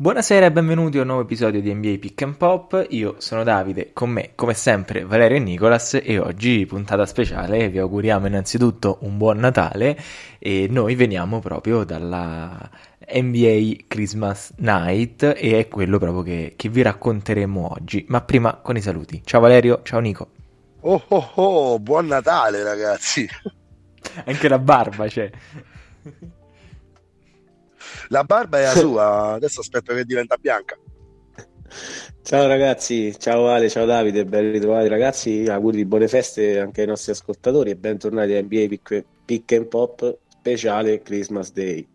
Buonasera e benvenuti a un nuovo episodio di NBA Pick and Pop. Io sono Davide, con me, come sempre, Valerio e Nicolas e oggi puntata speciale. Vi auguriamo innanzitutto un buon Natale e noi veniamo proprio dalla NBA Christmas Night e è quello proprio che, che vi racconteremo oggi. Ma prima con i saluti. Ciao Valerio, ciao Nico. Oh oh oh, buon Natale ragazzi. Anche la barba c'è. La barba è la sua, adesso aspetto che diventa bianca. Ciao ragazzi, ciao Ale, ciao Davide, ben ritrovati ragazzi, auguri di buone feste anche ai nostri ascoltatori e bentornati a NBA Pick, Pick and Pop speciale Christmas Day.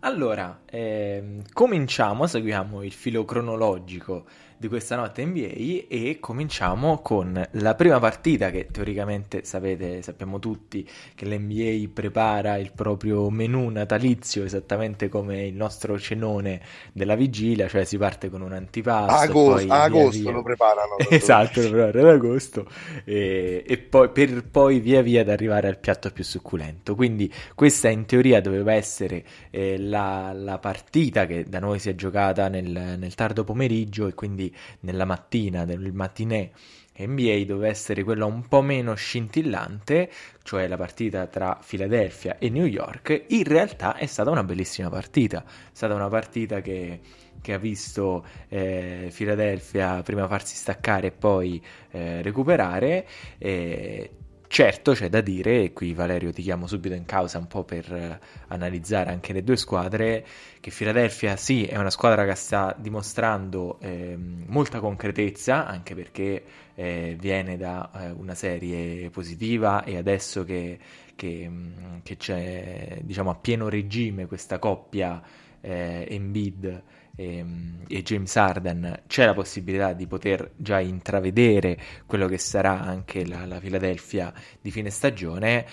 Allora, ehm, cominciamo, seguiamo il filo cronologico di questa notte NBA e cominciamo con la prima partita che teoricamente sapete, sappiamo tutti che l'NBA prepara il proprio menù natalizio esattamente come il nostro cenone della vigilia, cioè si parte con un antipasto. Agosto, via agosto via... lo preparano. esatto, lo preparano ad agosto e, e, poi per poi via via ad arrivare al piatto più succulento. Quindi questa in teoria doveva essere eh, la, la, partita che da noi si è giocata nel, nel tardo pomeriggio e quindi nella mattina, nel mattinè NBA doveva essere quella un po' meno scintillante, cioè la partita tra Philadelphia e New York, in realtà è stata una bellissima partita, è stata una partita che, che ha visto eh, Philadelphia prima farsi staccare e poi eh, recuperare. Eh, Certo, c'è da dire, e qui Valerio ti chiamo subito in causa un po' per eh, analizzare anche le due squadre, che Philadelphia sì è una squadra che sta dimostrando eh, molta concretezza, anche perché eh, viene da eh, una serie positiva e adesso che, che, mm, che c'è diciamo, a pieno regime questa coppia eh, Embiid e, ehm, e, James Harden c'è la possibilità di poter già intravedere quello che sarà anche la, la Philadelphia di fine stagione.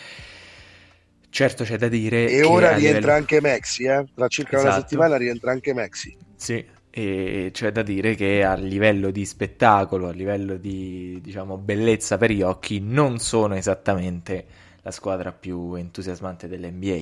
Certo c'è da dire... E ora rientra livello... anche Maxi, eh? tra circa esatto. una settimana rientra anche Maxi. Sì, e c'è da dire che a livello di spettacolo, a livello di diciamo, bellezza per gli occhi, non sono esattamente la squadra più entusiasmante dell'NBA.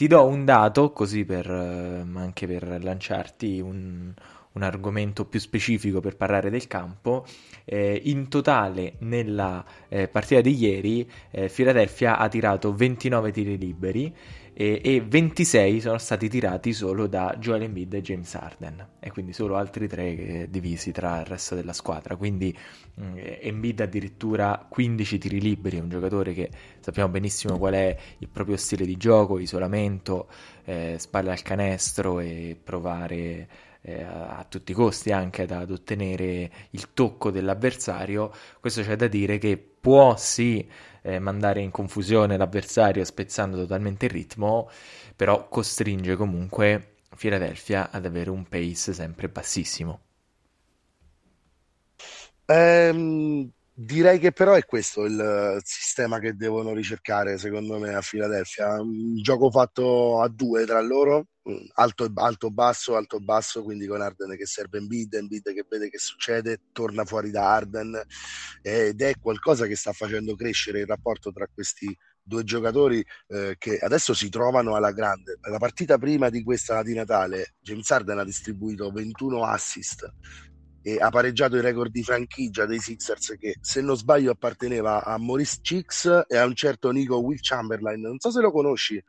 Ti do un dato così per, eh, anche per lanciarti un, un, argomento più specifico per parlare del campo. Eh, in totale nella eh, partita di ieri eh, Philadelphia ha tirato 29 tiri liberi e, e 26 sono stati tirati solo da Joel Embiid e James Harden. E quindi solo altri tre divisi tra il resto della squadra. Quindi mm, Embiid addirittura 15 tiri liberi un giocatore che sappiamo benissimo qual è il proprio stile di gioco isolamento, eh, spalle al canestro e provare eh, a tutti i costi anche ad, ad, ottenere il tocco dell'avversario, questo c'è da dire che può sì eh, mandare in confusione l'avversario spezzando totalmente il ritmo, però costringe comunque Philadelphia ad avere un pace sempre bassissimo. Ehm, direi che però è questo il sistema che devono ricercare, secondo me, a Philadelphia. Un gioco fatto a due tra loro, alto, alto basso, alto basso, quindi con Arden che serve in bid, in bid che vede che succede, torna fuori da Arden ed è qualcosa che sta facendo crescere il rapporto tra questi due giocatori eh, che adesso si trovano alla grande. La partita prima di questa di Natale, James Arden ha distribuito 21 assist e ha pareggiato il record di franchigia dei Sixers che se non sbaglio apparteneva a Maurice Chicks e a un certo Nico Will Chamberlain. Non so se lo conosci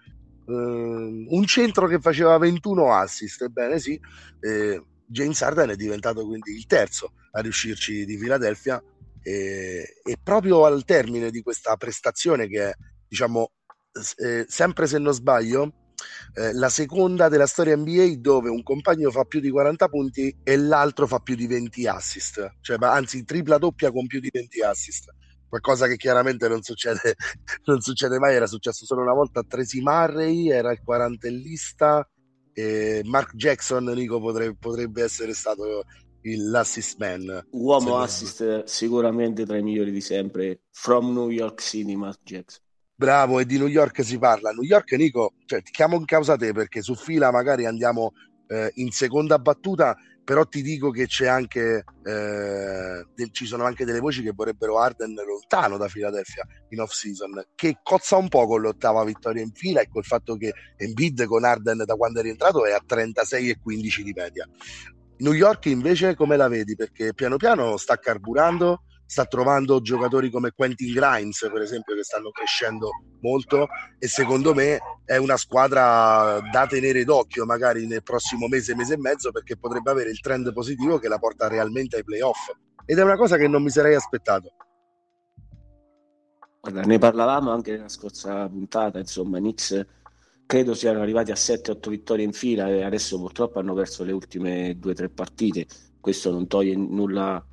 Uh, un centro che faceva 21 assist, ebbene sì, eh, James Harden è diventato quindi il terzo a riuscirci di Philadelphia e, e proprio al termine di questa prestazione che è, diciamo, eh, sempre se non sbaglio, eh, la seconda della storia NBA dove un compagno fa più di 40 punti e l'altro fa più di 20 assist, cioè anzi tripla doppia con più di 20 assist qualcosa che chiaramente non succede, non succede mai, era successo solo una volta a Tracy Murray, era il quarantellista, e Mark Jackson, Nico, potrebbe, potrebbe essere stato l'assist man. Uomo assist sicuramente tra i migliori di sempre, from New York City, Mark Jackson. Bravo, e di New York si parla. New York, Nico, cioè, ti chiamo in causa te perché su fila magari andiamo eh, in seconda battuta però ti dico che c'è anche, eh, ci sono anche delle voci che vorrebbero Arden lontano da Philadelphia in off season, che cozza un po' con l'ottava vittoria in fila e col fatto che Embiid con Arden da quando è rientrato è a 36 e 15 di media. New York invece come la vedi? Perché piano piano sta carburando, sta trovando giocatori come Quentin Grimes, per esempio, che stanno crescendo molto e secondo me è una squadra da tenere d'occhio magari nel prossimo mese, mese e mezzo, perché potrebbe avere il trend positivo che la porta realmente ai playoff. Ed è una cosa che non mi sarei aspettato. Guarda, ne parlavamo anche nella scorsa puntata, insomma, Knicks credo siano arrivati a 7-8 vittorie in fila e adesso purtroppo hanno perso le ultime 2-3 partite. Questo non toglie nulla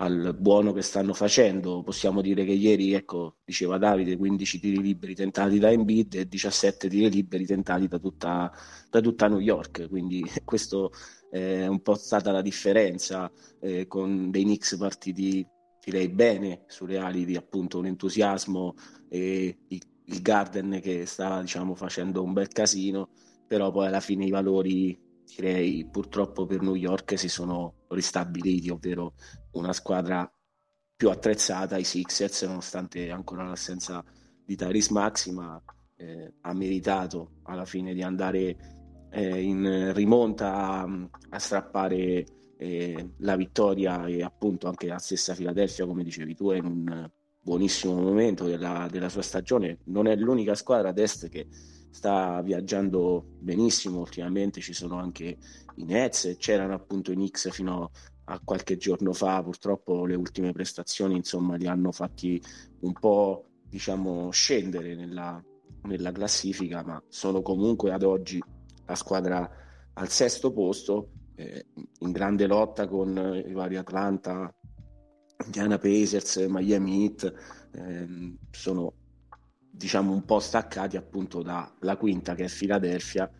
al buono che stanno facendo. Possiamo dire che ieri, ecco, diceva Davide, 15 tiri liberi tentati da Embiid e 17 tiri liberi tentati da tutta, da tutta New York. Quindi questo è un po' stata la differenza eh, con dei Knicks partiti direi bene sulle ali di appunto un entusiasmo e il, il Garden che stava diciamo facendo un bel casino, però poi alla fine i valori direi purtroppo per New York si sono ristabiliti, ovvero una squadra più attrezzata, i Sixers, nonostante ancora l'assenza di Tyrese Maxi, ma eh, ha meritato alla fine di andare eh, in rimonta a, a strappare eh, la vittoria e appunto anche la stessa Philadelphia, come dicevi tu, è in un buonissimo momento della, della sua stagione. Non è l'unica squadra ad est che sta viaggiando benissimo ultimamente, ci sono anche i Nets, c'erano appunto i Knicks fino a qualche giorno fa, purtroppo le ultime prestazioni insomma li hanno fatti un po' diciamo scendere nella, nella classifica, ma sono comunque ad oggi la squadra al sesto posto, eh, in grande lotta con i vari Atlanta, Indiana Pacers, Miami Heat, eh, sono diciamo un po' staccati appunto dalla quinta che è Philadelphia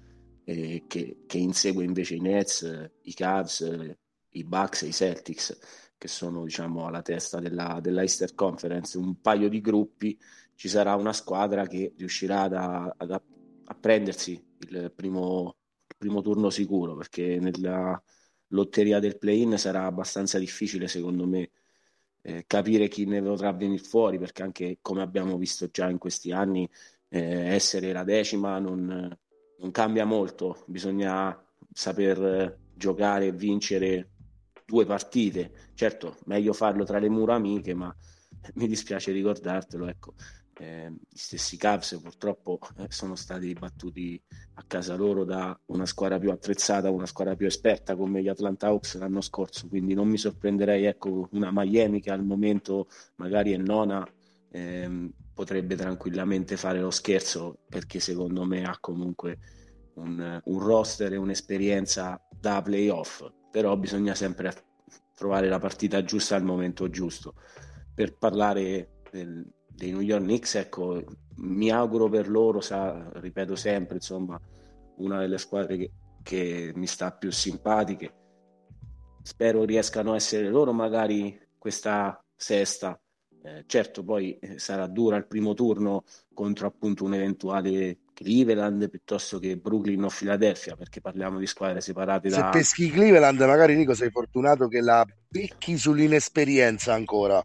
eh, che, che, insegue invece i Nets, i Cavs, i Bucks e i Celtics che sono diciamo alla testa della, Easter Conference, un paio di gruppi ci sarà una squadra che riuscirà da, ad, a prendersi il primo, il primo turno sicuro perché nella lotteria del play-in sarà abbastanza difficile secondo me eh, capire chi ne potrà venire fuori, perché anche come abbiamo visto già in questi anni, eh, essere la decima non, non, cambia molto, bisogna saper giocare e vincere due partite. Certo, meglio farlo tra le mura amiche, ma mi dispiace ricordartelo, ecco, eh, gli stessi Cavs purtroppo eh, sono stati battuti a casa loro da una squadra più attrezzata, una squadra più esperta come gli Atlanta Hawks l'anno scorso, quindi non mi sorprenderei, ecco, una Miami che al momento magari è nona, ehm, potrebbe tranquillamente fare lo scherzo perché secondo me ha comunque un, un roster e un'esperienza da playoff, però bisogna sempre trovare la partita giusta al momento giusto. Per parlare del, dei New York Knicks, ecco, mi auguro per loro, sa, ripeto sempre, insomma, una delle squadre che, che mi sta più simpatiche. Spero riescano a essere loro magari questa sesta. Eh, certo, poi eh, sarà dura il primo turno contro appunto un eventuale Cleveland piuttosto che Brooklyn o Philadelphia, perché parliamo di squadre separate Se da... peschi Cleveland, magari Nico sei fortunato che la becchi sull'inesperienza ancora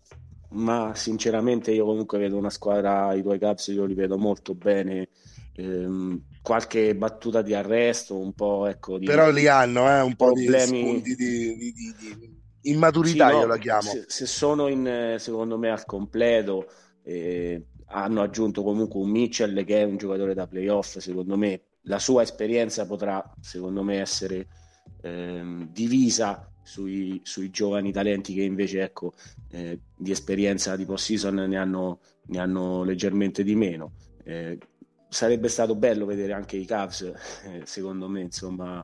ma sinceramente io comunque vedo una squadra, i tuoi Cavs io li vedo molto bene. Ehm, qualche battuta di arresto, un po' ecco di, però li hanno eh, un problemi... po' di, di, di, di immaturità, sì, no, io la chiamo. Se, se, sono in, secondo me al completo, eh, hanno aggiunto comunque un Mitchell che è un giocatore da playoff, secondo me la sua esperienza potrà, secondo me, essere eh, divisa sui, sui, giovani talenti che invece ecco, eh, di esperienza di post-season ne hanno, ne hanno leggermente di meno. Eh, sarebbe stato bello vedere anche i Cavs, secondo me, insomma,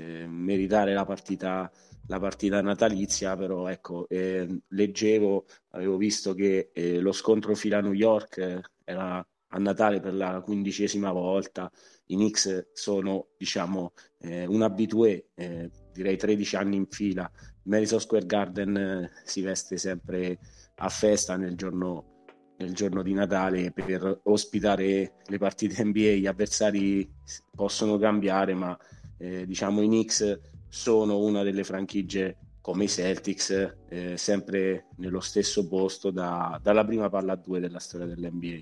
meritare la partita, la partita natalizia, però ecco, eh, leggevo, avevo visto che eh, lo scontro fila-New York eh, era a Natale per la quindicesima volta, i Knicks sono diciamo un abitué direi 13 anni in fila. Madison Square Garden eh, si veste sempre a festa nel giorno, nel giorno di Natale per ospitare le partite NBA. Gli avversari possono cambiare, ma eh, diciamo i Knicks sono una delle franchigie come i Celtics, eh, sempre nello stesso posto da, dalla prima palla a due della storia dell'NBA.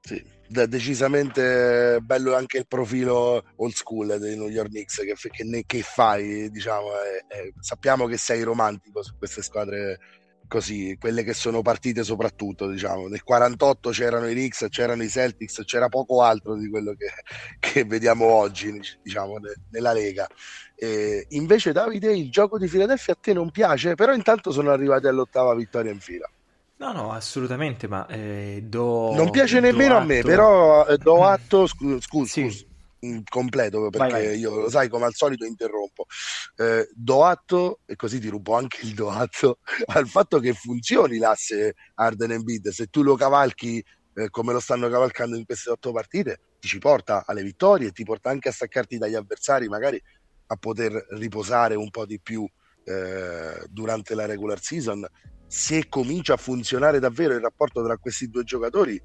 Sì, decisamente bello anche il profilo old school dei New York Knicks che, che, che fai, diciamo, eh, eh, sappiamo che sei romantico su queste squadre così, quelle che sono partite soprattutto, diciamo, nel 48 c'erano i Knicks, c'erano i Celtics, c'era poco altro di quello che, che vediamo oggi, diciamo, ne, nella Lega. Eh, invece Davide, il gioco di Filadelfia a te non piace, però intanto sono arrivati all'ottava vittoria in fila. No, no, assolutamente, ma eh, do... Non piace nemmeno a me, però eh, do atto, scusa, scusa, sì. scusa completo perché vai, vai. io lo sai come al solito interrompo. Eh, do atto e così ti rubo anche il do atto al fatto che funzioni l'asse Arden e Bid. Se tu lo cavalchi eh, come lo stanno cavalcando in queste otto partite ti ci porta alle vittorie ti porta anche a staccarti dagli avversari magari a poter riposare un po' di più eh, durante la regular season. Se comincia a funzionare davvero il rapporto tra questi due giocatori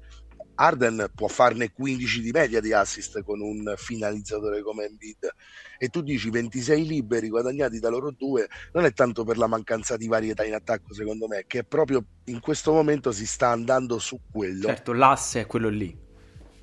Arden può farne 15 di media di assist con un finalizzatore come Embiid. E tu dici 26 liberi guadagnati da loro due non è tanto per la mancanza di varietà in attacco secondo me che proprio in questo momento si sta andando su quello. Certo l'asse è quello lì.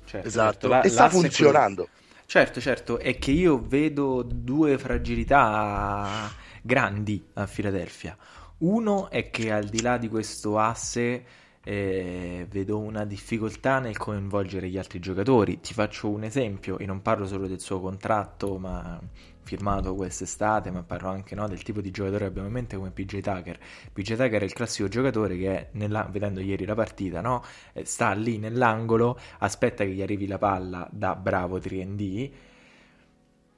Certo, esatto certo, la, e sta funzionando. Certo certo è che io vedo due fragilità grandi a Filadelfia. Uno è che al di là di questo asse eh, vedo una difficoltà nel coinvolgere gli altri giocatori. Ti faccio un esempio, e non parlo solo del suo contratto, ma firmato quest'estate, ma parlo anche no, del tipo di giocatore che abbiamo in mente come PJ Tucker. PJ Tucker è il classico giocatore che, nella, vedendo ieri la partita, no, eh, sta lì nell'angolo, aspetta che gli arrivi la palla da bravo 3D,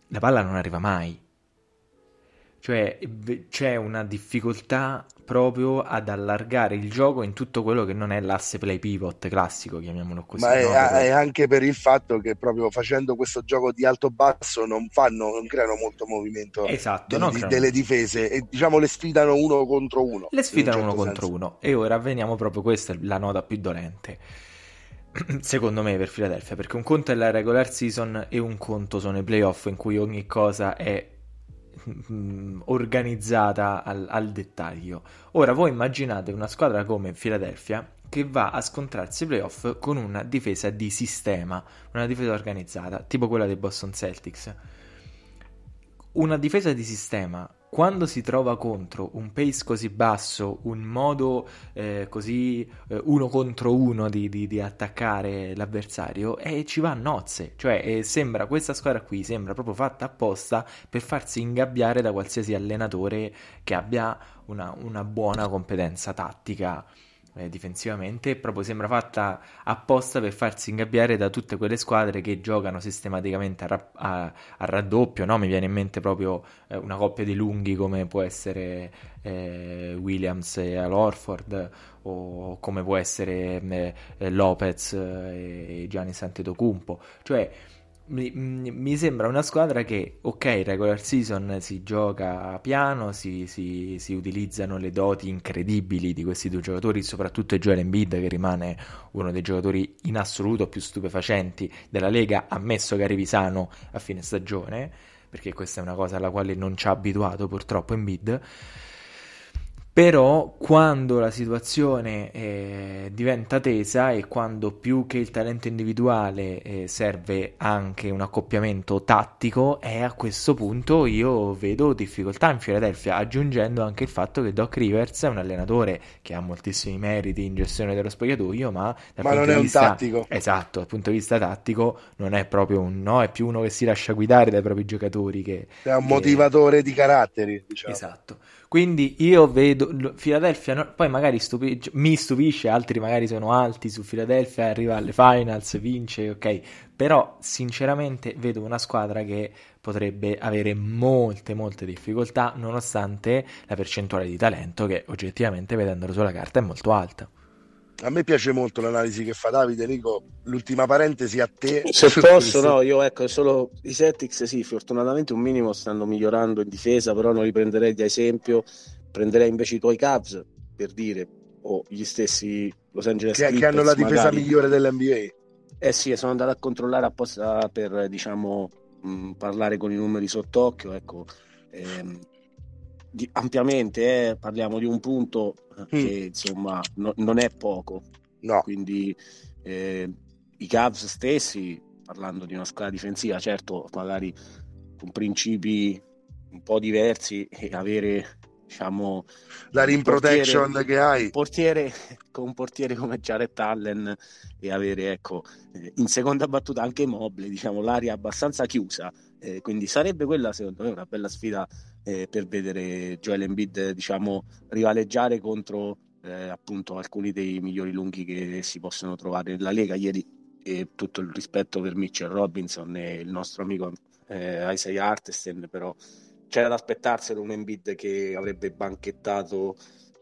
la palla non arriva mai cioè c'è una difficoltà proprio ad allargare il gioco in tutto quello che non è l'asse play pivot classico, chiamiamolo così. Ma è, no? è anche per il fatto che proprio facendo questo gioco di alto-basso non fanno, non creano molto movimento esatto, del, di, delle difese e diciamo le sfidano uno contro uno. Le sfidano certo uno senso. contro uno e ora veniamo proprio, questa è la nota più dolente secondo me per Philadelphia perché un conto è la regular season e un conto sono i playoff in cui ogni cosa è Mm, organizzata al, al, dettaglio. Ora voi immaginate una squadra come Philadelphia che va a scontrarsi ai playoff con una difesa di sistema, una difesa organizzata, tipo quella dei Boston Celtics. Una difesa di sistema quando si trova contro un pace così basso, un modo eh, così eh, uno contro uno di, di, di attaccare l'avversario, eh, ci va a nozze. Cioè, eh, sembra questa squadra qui sembra proprio fatta apposta per farsi ingabbiare da qualsiasi allenatore che abbia una, una buona competenza tattica eh, difensivamente, proprio sembra fatta apposta per farsi ingabbiare da tutte quelle squadre che giocano sistematicamente a, ra- a-, a raddoppio, no? mi viene in mente proprio eh, una coppia di lunghi come può essere eh, Williams e Alorford o come può essere eh, Lopez e Gianni Santetocumpo, cioè mi, mi, sembra una squadra che, ok, regular season si gioca piano, si, si, si, utilizzano le doti incredibili di questi due giocatori, soprattutto Joel Embiid che rimane uno dei giocatori in assoluto più stupefacenti della Lega, ammesso che arrivi sano a fine stagione, perché questa è una cosa alla quale non ci ha abituato purtroppo Embiid. Però quando la situazione eh, diventa tesa e quando più che il talento individuale eh, serve anche un accoppiamento tattico, e a questo punto io vedo difficoltà in Philadelphia, aggiungendo anche il fatto che Doc Rivers è un allenatore che ha moltissimi meriti in gestione dello spogliatoio, ma, ma non è vista, un tattico. Esatto, dal punto di vista tattico non è proprio un no, è più uno che si lascia guidare dai propri giocatori. Che, è un che... motivatore di caratteri, diciamo. Esatto. Quindi io vedo Philadelphia, no, poi magari stupi, mi stupisce, altri magari sono alti su Philadelphia, arriva alle finals, vince, ok. Però sinceramente vedo una squadra che potrebbe avere molte, molte difficoltà, nonostante la percentuale di talento che oggettivamente vedendolo sulla carta è molto alta. A me piace molto l'analisi che fa Davide, Nico. L'ultima parentesi a te. Se posso, no, io ecco, solo i Celtics, sì, fortunatamente un minimo stanno migliorando in difesa, però non li prenderei da esempio. Prenderei invece i tuoi Cavs, per dire, o gli stessi Los Angeles che, Clippers, che hanno la difesa magari. migliore dell'NBA. Eh sì, sono andato a controllare apposta per, diciamo, mh, parlare con i numeri sott'occhio, ecco. ehm, di, ampiamente, eh, parliamo di un punto mm. che insomma no, non è poco. No. Quindi eh, i Cavs stessi, parlando di una squadra difensiva, certo, magari con principi un po' diversi e avere diciamo la rim protection portiere, che hai. portiere, con un portiere come Jared Allen e avere ecco eh, in seconda battuta anche Mobile diciamo l'area abbastanza chiusa eh, quindi sarebbe quella secondo me una bella sfida eh, per vedere Joel Embiid diciamo rivaleggiare contro eh, appunto alcuni dei migliori lunghi che si possono trovare nella Lega. Ieri e tutto il rispetto per Mitchell Robinson e il nostro amico eh, Isaiah Artesten però c'era da aspettarselo un Embiid che avrebbe banchettato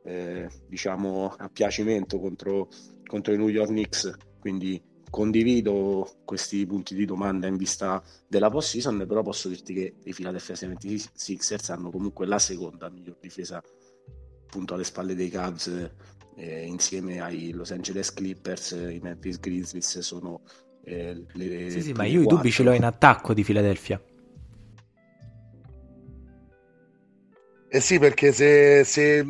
eh, diciamo a piacimento contro, contro, i New York Knicks. Quindi condivido questi punti di domanda in vista della post season però posso dirti che i Philadelphia 76ers hanno comunque la seconda miglior difesa appunto alle spalle dei Cavs eh, insieme ai Los Angeles Clippers i Memphis Grizzlies sono eh, le sì sì ma io i dubbi ce l'ho in attacco di Philadelphia Eh sì, perché se, se,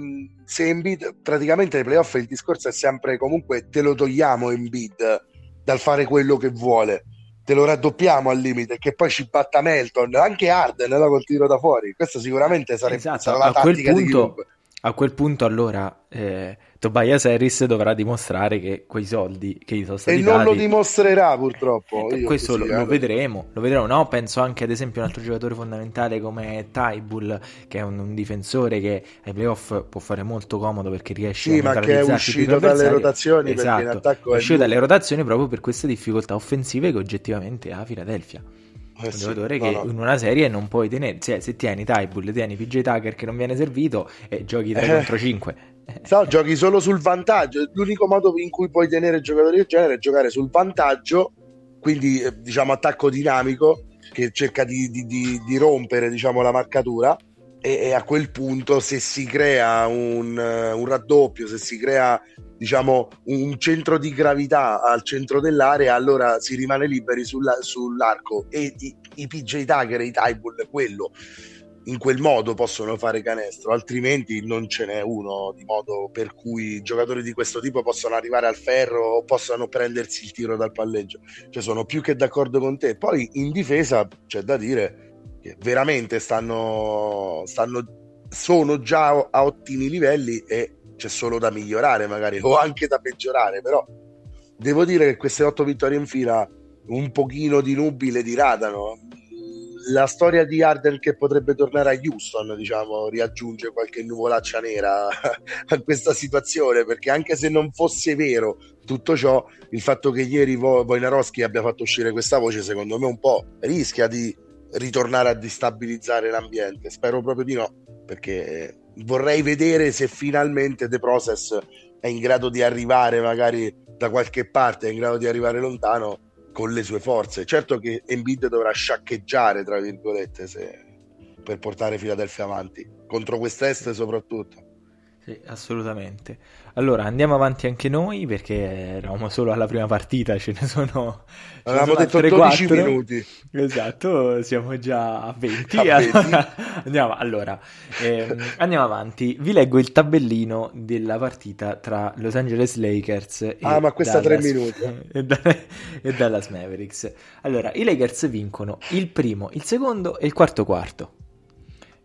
se Embiid, praticamente nei playoff il discorso è sempre comunque te lo togliamo Embiid dal fare quello che vuole, te lo raddoppiamo al limite, che poi ci batta Melton, anche Arden la continua da fuori, questo sicuramente sarebbe esatto, sarà la a quel punto, di A quel punto allora eh, Tobias Harris dovrà dimostrare che quei soldi che gli sono stati e dati... non lo dimostrerà purtroppo. Eh, questo lo, lo, vedremo, lo vedremo. No, penso anche ad esempio a un altro giocatore fondamentale come Tybull, che è un, un, difensore che ai playoff può fare molto comodo perché riesce sì, a ma che è uscito dalle rotazioni esatto, è uscito dalle rotazioni proprio per queste difficoltà offensive che oggettivamente ha Philadelphia. Eh un giocatore no, che no. in una serie non puoi tenere, cioè, se tieni Tybull, tieni PJ Tucker che non viene servito e giochi 3 eh. contro 5 No, giochi solo sul vantaggio. L'unico modo in cui puoi tenere giocatori del genere è giocare sul vantaggio, quindi eh, diciamo attacco dinamico che cerca di, di, di, di rompere diciamo, la marcatura. E, e, a quel punto, se si crea un, un raddoppio, se si crea diciamo un centro di gravità al centro dell'area, allora si rimane liberi sulla, sull'arco. E i, i PJ Tucker e i Tybull, quello in quel modo possono fare canestro, altrimenti non ce n'è uno di modo per cui giocatori di questo tipo possono arrivare al ferro o possano prendersi il tiro dal palleggio. Cioè sono più che d'accordo con te. Poi in difesa c'è da dire che veramente stanno, stanno sono già a ottimi livelli e c'è solo da migliorare magari o anche da peggiorare, però devo dire che queste otto vittorie in fila un pochino di nubile diradano. La storia di Arden che potrebbe tornare a Houston, diciamo, riaggiunge qualche nuvolaccia nera a questa situazione, perché anche se non fosse vero tutto ciò, il fatto che ieri Wojnarowski abbia fatto uscire questa voce, secondo me un po' rischia di ritornare a destabilizzare l'ambiente. Spero proprio di no, perché vorrei vedere se finalmente The Process è in grado di arrivare magari da qualche parte, è in grado di arrivare lontano con le sue forze. Certo che Embiid dovrà sciaccheggiare, tra virgolette, se, per portare Philadelphia avanti, contro quest'est soprattutto. Sì, assolutamente. Allora andiamo avanti anche noi perché eravamo solo alla prima partita, ce ne sono. Ce Avevamo sono detto 12 4. minuti. Esatto, siamo già a 20. A 20. Allora, andiamo, allora ehm, andiamo avanti. Vi leggo il tabellino della partita tra Los Angeles Lakers e, ah, ma questa Dallas, 3 minuti. E, e Dallas Mavericks. Allora, i Lakers vincono il primo, il secondo e il quarto quarto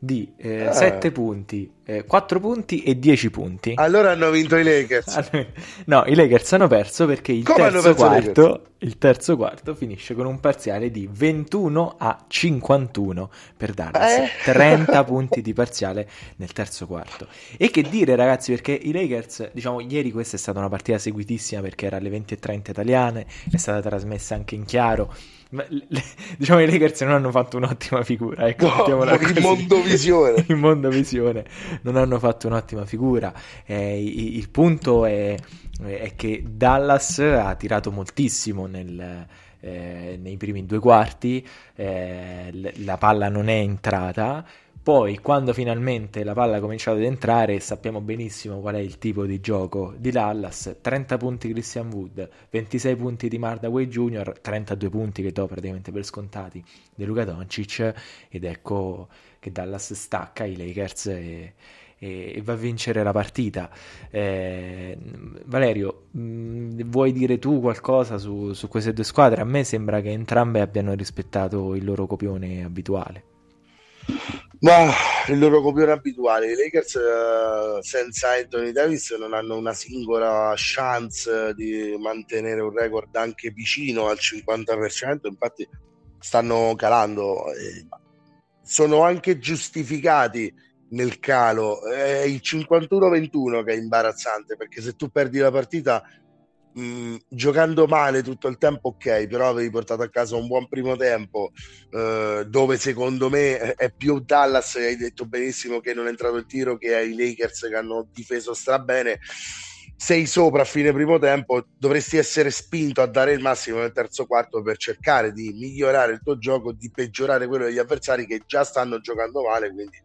di eh, ah. 7 punti, eh, 4 punti e 10 punti. Allora hanno vinto i Lakers. no, i Lakers hanno perso perché il terzo, quarto, il terzo quarto finisce con un parziale di 21 a 51 per Dallas. Eh? 30 punti di parziale nel terzo quarto. E che dire ragazzi, perché i Lakers, diciamo, ieri questa è stata una partita seguitissima perché era alle 20.30 italiane, è stata trasmessa anche in chiaro le, diciamo i Lakers non hanno fatto un'ottima figura. Ecco, no, in mondo visione. in mondo visione non hanno fatto un'ottima figura. Eh, il, il, punto è, è, che Dallas ha tirato moltissimo nel, eh, nei primi due quarti, eh, la palla non è entrata Poi, quando finalmente la palla ha cominciato ad entrare, sappiamo benissimo qual è il tipo di gioco di Dallas: 30 punti Christian Wood, 26 punti di Mardaway Jr., 32 punti che do praticamente per scontati di Luca Doncic. Ed ecco che Dallas stacca i Lakers e, e, e va a vincere la partita. Eh, Valerio, mh, vuoi dire tu qualcosa su, su queste due squadre? A me sembra che entrambe abbiano rispettato il loro copione abituale. Ma il loro copione abituale, i Lakers uh, senza Anthony Davis non hanno una singola chance di mantenere un record anche vicino al 50%, infatti stanno calando, eh, sono anche giustificati nel calo. È il 51-21 che è imbarazzante perché se tu perdi la partita mh, mm, giocando male tutto il tempo, ok, però avevi portato a casa un buon primo tempo eh, dove secondo me è più Dallas. Hai detto benissimo che non è entrato il tiro, che ai Lakers che hanno difeso strabene. Sei sopra a fine primo tempo, dovresti essere spinto a dare il massimo nel terzo quarto per cercare di migliorare il tuo gioco, di peggiorare quello degli avversari che già stanno giocando male. Quindi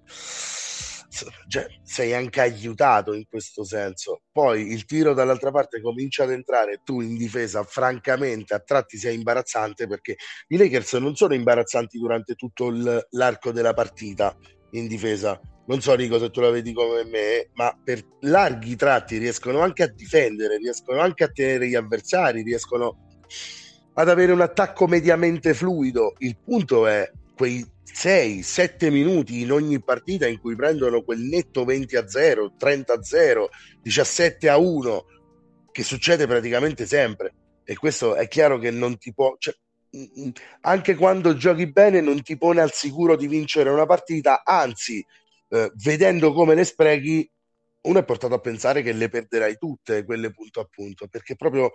cioè, sei anche aiutato in questo senso. Poi il tiro dall'altra parte comincia ad entrare, tu in difesa, francamente, a tratti sei imbarazzante perché i Lakers non sono imbarazzanti durante tutto il, l'arco della partita in difesa. Non so Rico se tu la vedi come me, ma per larghi tratti riescono anche a difendere, riescono anche a tenere gli avversari, riescono ad avere un attacco mediamente fluido. Il punto è quei 6-7 minuti in ogni partita in cui prendono quel netto 20 a 0, 30 a 0, 17 a 1, che succede praticamente sempre. E questo è chiaro che non ti può. Cioè, mm, mm, anche quando giochi bene, non ti pone al sicuro di vincere una partita, anzi, eh, vedendo come le sprechi, uno è portato a pensare che le perderai tutte quelle punto a punto, perché proprio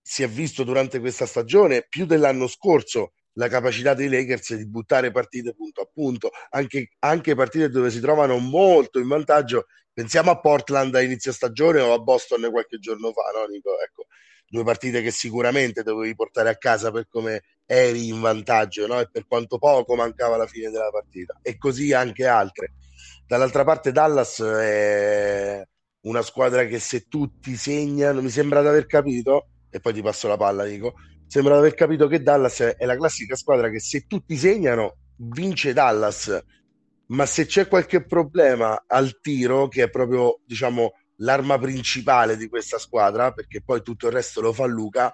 si è visto durante questa stagione più dell'anno scorso la capacità dei Lakers di buttare partite punto a punto, anche, anche partite dove si trovano molto in vantaggio. Pensiamo a Portland a inizio stagione o a Boston qualche giorno fa, no, Nico? Ecco, due partite che sicuramente dovevi portare a casa per come eri in vantaggio no? e per quanto poco mancava la fine della partita. E così anche altre. Dall'altra parte Dallas è una squadra che se tutti segnano, mi sembra di aver capito, e poi ti passo la palla, Nico, sembra aver capito che Dallas è la classica squadra che se tutti segnano vince Dallas, ma se c'è qualche problema al tiro, che è proprio diciamo l'arma principale di questa squadra, perché poi tutto il resto lo fa Luca,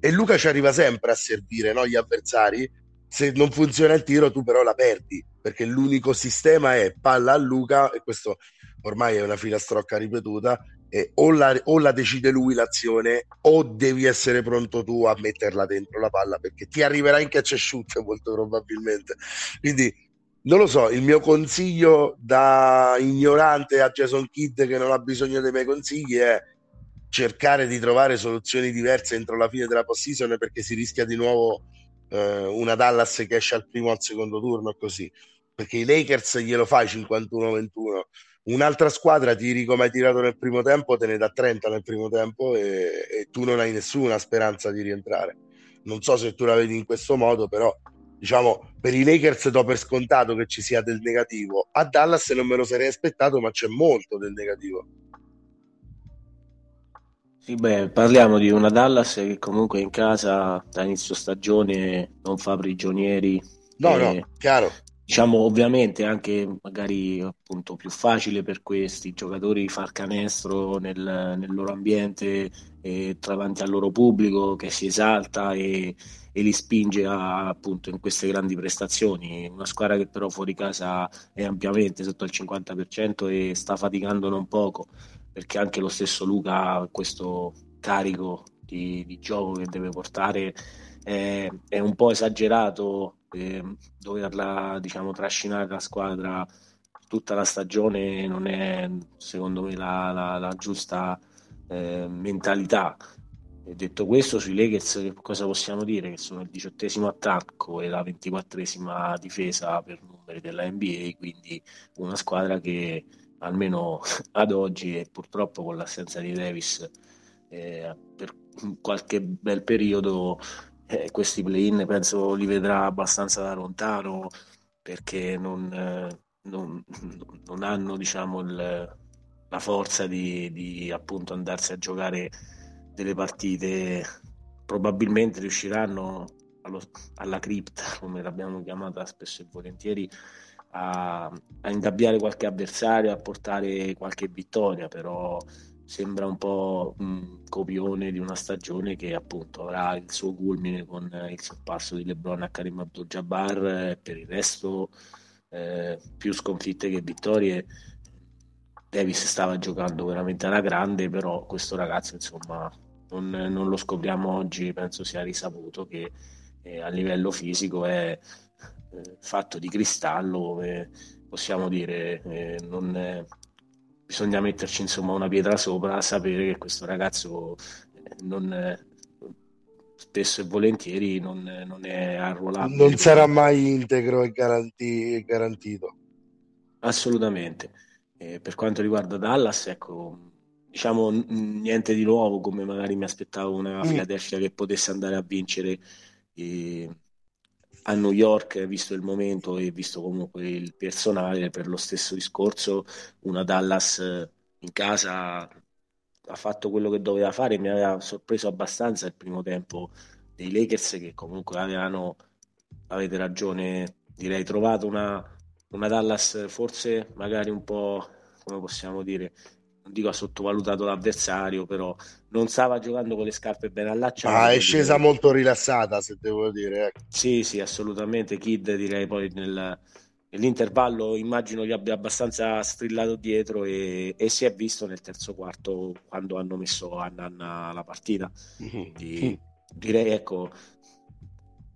e Luca ci arriva sempre a servire no, gli avversari. Se non funziona il tiro, tu però la perdi, perché l'unico sistema è palla a Luca, e questo ormai è una filastrocca ripetuta, eh, o, la, o, la, decide lui l'azione o devi essere pronto tu a metterla dentro la palla perché ti arriverà in catch shoot molto probabilmente. Quindi non lo so il mio consiglio da ignorante a Jason Kidd che non ha bisogno dei miei consigli è cercare di trovare soluzioni diverse entro la fine della post season perché si rischia di nuovo eh, una Dallas che esce al primo o al secondo turno così perché i Lakers glielo fai 51-21 un'altra squadra tiri come hai tirato nel primo tempo, te ne dà 30 nel primo tempo e, e, tu non hai nessuna speranza di rientrare. Non so se tu la vedi in questo modo, però diciamo per i Lakers do per scontato che ci sia del negativo. A Dallas non me lo sarei aspettato, ma c'è molto del negativo. Sì, beh, parliamo di una Dallas che comunque in casa da inizio stagione non fa prigionieri. No, no, chiaro diciamo ovviamente anche magari appunto più facile per questi giocatori far canestro nel, nel loro ambiente eh, davanti al loro pubblico che si esalta e, e, li spinge a, appunto in queste grandi prestazioni. Una squadra che però fuori casa è ampiamente sotto il 50% e sta faticando non poco perché anche lo stesso Luca ha questo carico di, di gioco che deve portare. È, è un po' esagerato eh, doverla diciamo, trascinare la squadra tutta la stagione non è secondo me la, la, la giusta eh, mentalità. E detto questo, sui Lakers cosa possiamo dire? Che sono il diciottesimo attacco e la ventiquattresima difesa per numeri della NBA, quindi una squadra che almeno ad oggi e purtroppo con l'assenza di Davis eh, per qualche bel periodo eh, questi play-in penso li vedrà abbastanza da lontano perché non, eh, non, non hanno diciamo, il, la forza di, di appunto andarsi a giocare delle partite. Probabilmente riusciranno allo, alla cripta come l'abbiamo chiamata spesso e volentieri a, a ingabbiare qualche avversario a portare qualche vittoria però sembra un po' un copione di una stagione che appunto avrà il suo culmine con il sorpasso di LeBron a Karim Abdul-Jabbar e per il resto eh, più sconfitte che vittorie. Davis stava giocando veramente alla grande però questo ragazzo insomma non, non lo scopriamo oggi penso sia risaputo che eh, a livello fisico è eh, fatto di cristallo possiamo dire eh, non bisogna metterci insomma una pietra sopra, sapere che questo ragazzo eh, non, spesso e volentieri non, non è arruolato. Non sarà mai integro e garanti, garantito. Assolutamente. Eh, per quanto riguarda Dallas, ecco, diciamo niente di nuovo, come magari mi aspettavo una mm. Philadelphia che potesse andare a vincere. Eh, a New York, visto il momento e visto comunque il personale, per lo stesso discorso, una Dallas eh, in casa ha fatto quello che doveva fare. Mi aveva sorpreso abbastanza il primo tempo dei Lakers che comunque avevano, avete ragione, direi trovato una, una Dallas forse magari un po', come possiamo dire, non dico ha sottovalutato l'avversario, però non stava giocando con le scarpe ben allacciate. Ah, è scesa direi. molto rilassata, se devo dire. Ecco. Sì, sì, assolutamente. Kid direi poi nel, nell'intervallo immagino gli abbia abbastanza strillato dietro e, e, si è visto nel terzo quarto quando hanno messo a Nanna la partita. Mm-hmm. Di, direi, ecco,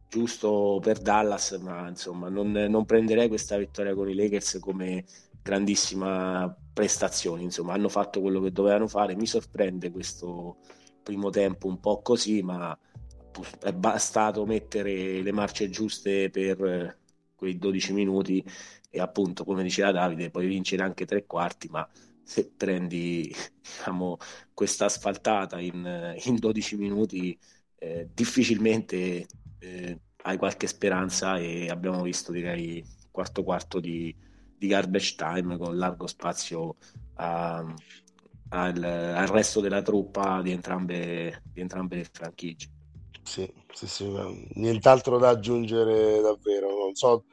giusto per Dallas, ma insomma non, non prenderei questa vittoria con i Lakers come grandissima prestazione, insomma, hanno fatto quello che dovevano fare. Mi sorprende questo primo tempo un po' così, ma è bastato mettere le marce giuste per quei 12 minuti e appunto, come diceva Davide, puoi vincere anche tre quarti, ma se prendi diciamo, questa asfaltata in, in 12 minuti, eh, difficilmente eh, hai qualche speranza e abbiamo visto, direi, quarto quarto di di garbage time con largo spazio a, al, al, resto della truppa di entrambe, di entrambe le franchigie. Sì, sì, sì, nient'altro da aggiungere davvero. Non so,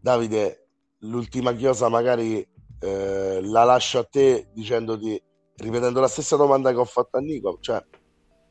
Davide, l'ultima chiosa magari eh, la lascio a te dicendoti, ripetendo la stessa domanda che ho fatto a Nico, cioè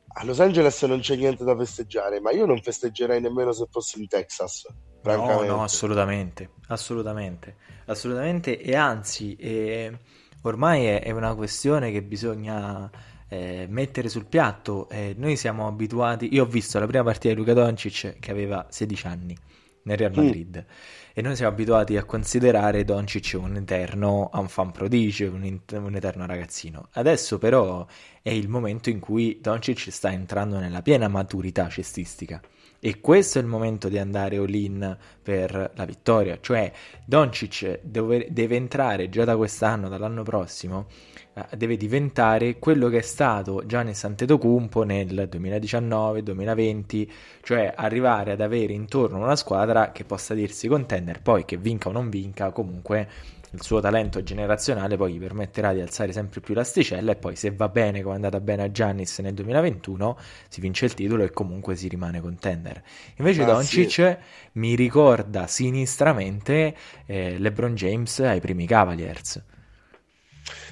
a Los Angeles non c'è niente da festeggiare, ma io non festeggerei nemmeno se fossi in Texas. No, no, assolutamente, assolutamente, assolutamente e anzi, eh, ormai è, è, una questione che bisogna eh, mettere sul piatto. Eh, noi siamo abituati, io ho visto la prima partita di Luca Doncic che aveva 16 anni nel Real Madrid mm. e noi siamo abituati a considerare Doncic un eterno un fan prodigio, un, un eterno ragazzino. Adesso però è il momento in cui Doncic sta entrando nella piena maturità cestistica e questo è il momento di andare all-in per la vittoria, cioè Doncic deve, deve entrare già da quest'anno, dall'anno prossimo, eh, deve diventare quello che è stato Giannis Antetokounmpo nel 2019-2020, cioè arrivare ad avere intorno una squadra che possa dirsi contender, poi che vinca o non vinca, comunque il suo talento generazionale poi gli permetterà di alzare sempre più l'asticella e poi se va bene come è andata bene a Giannis nel 2021 si vince il titolo e comunque si rimane contender. Invece ah, Doncic sì. mi ricorda sinistramente eh, LeBron James ai primi Cavaliers.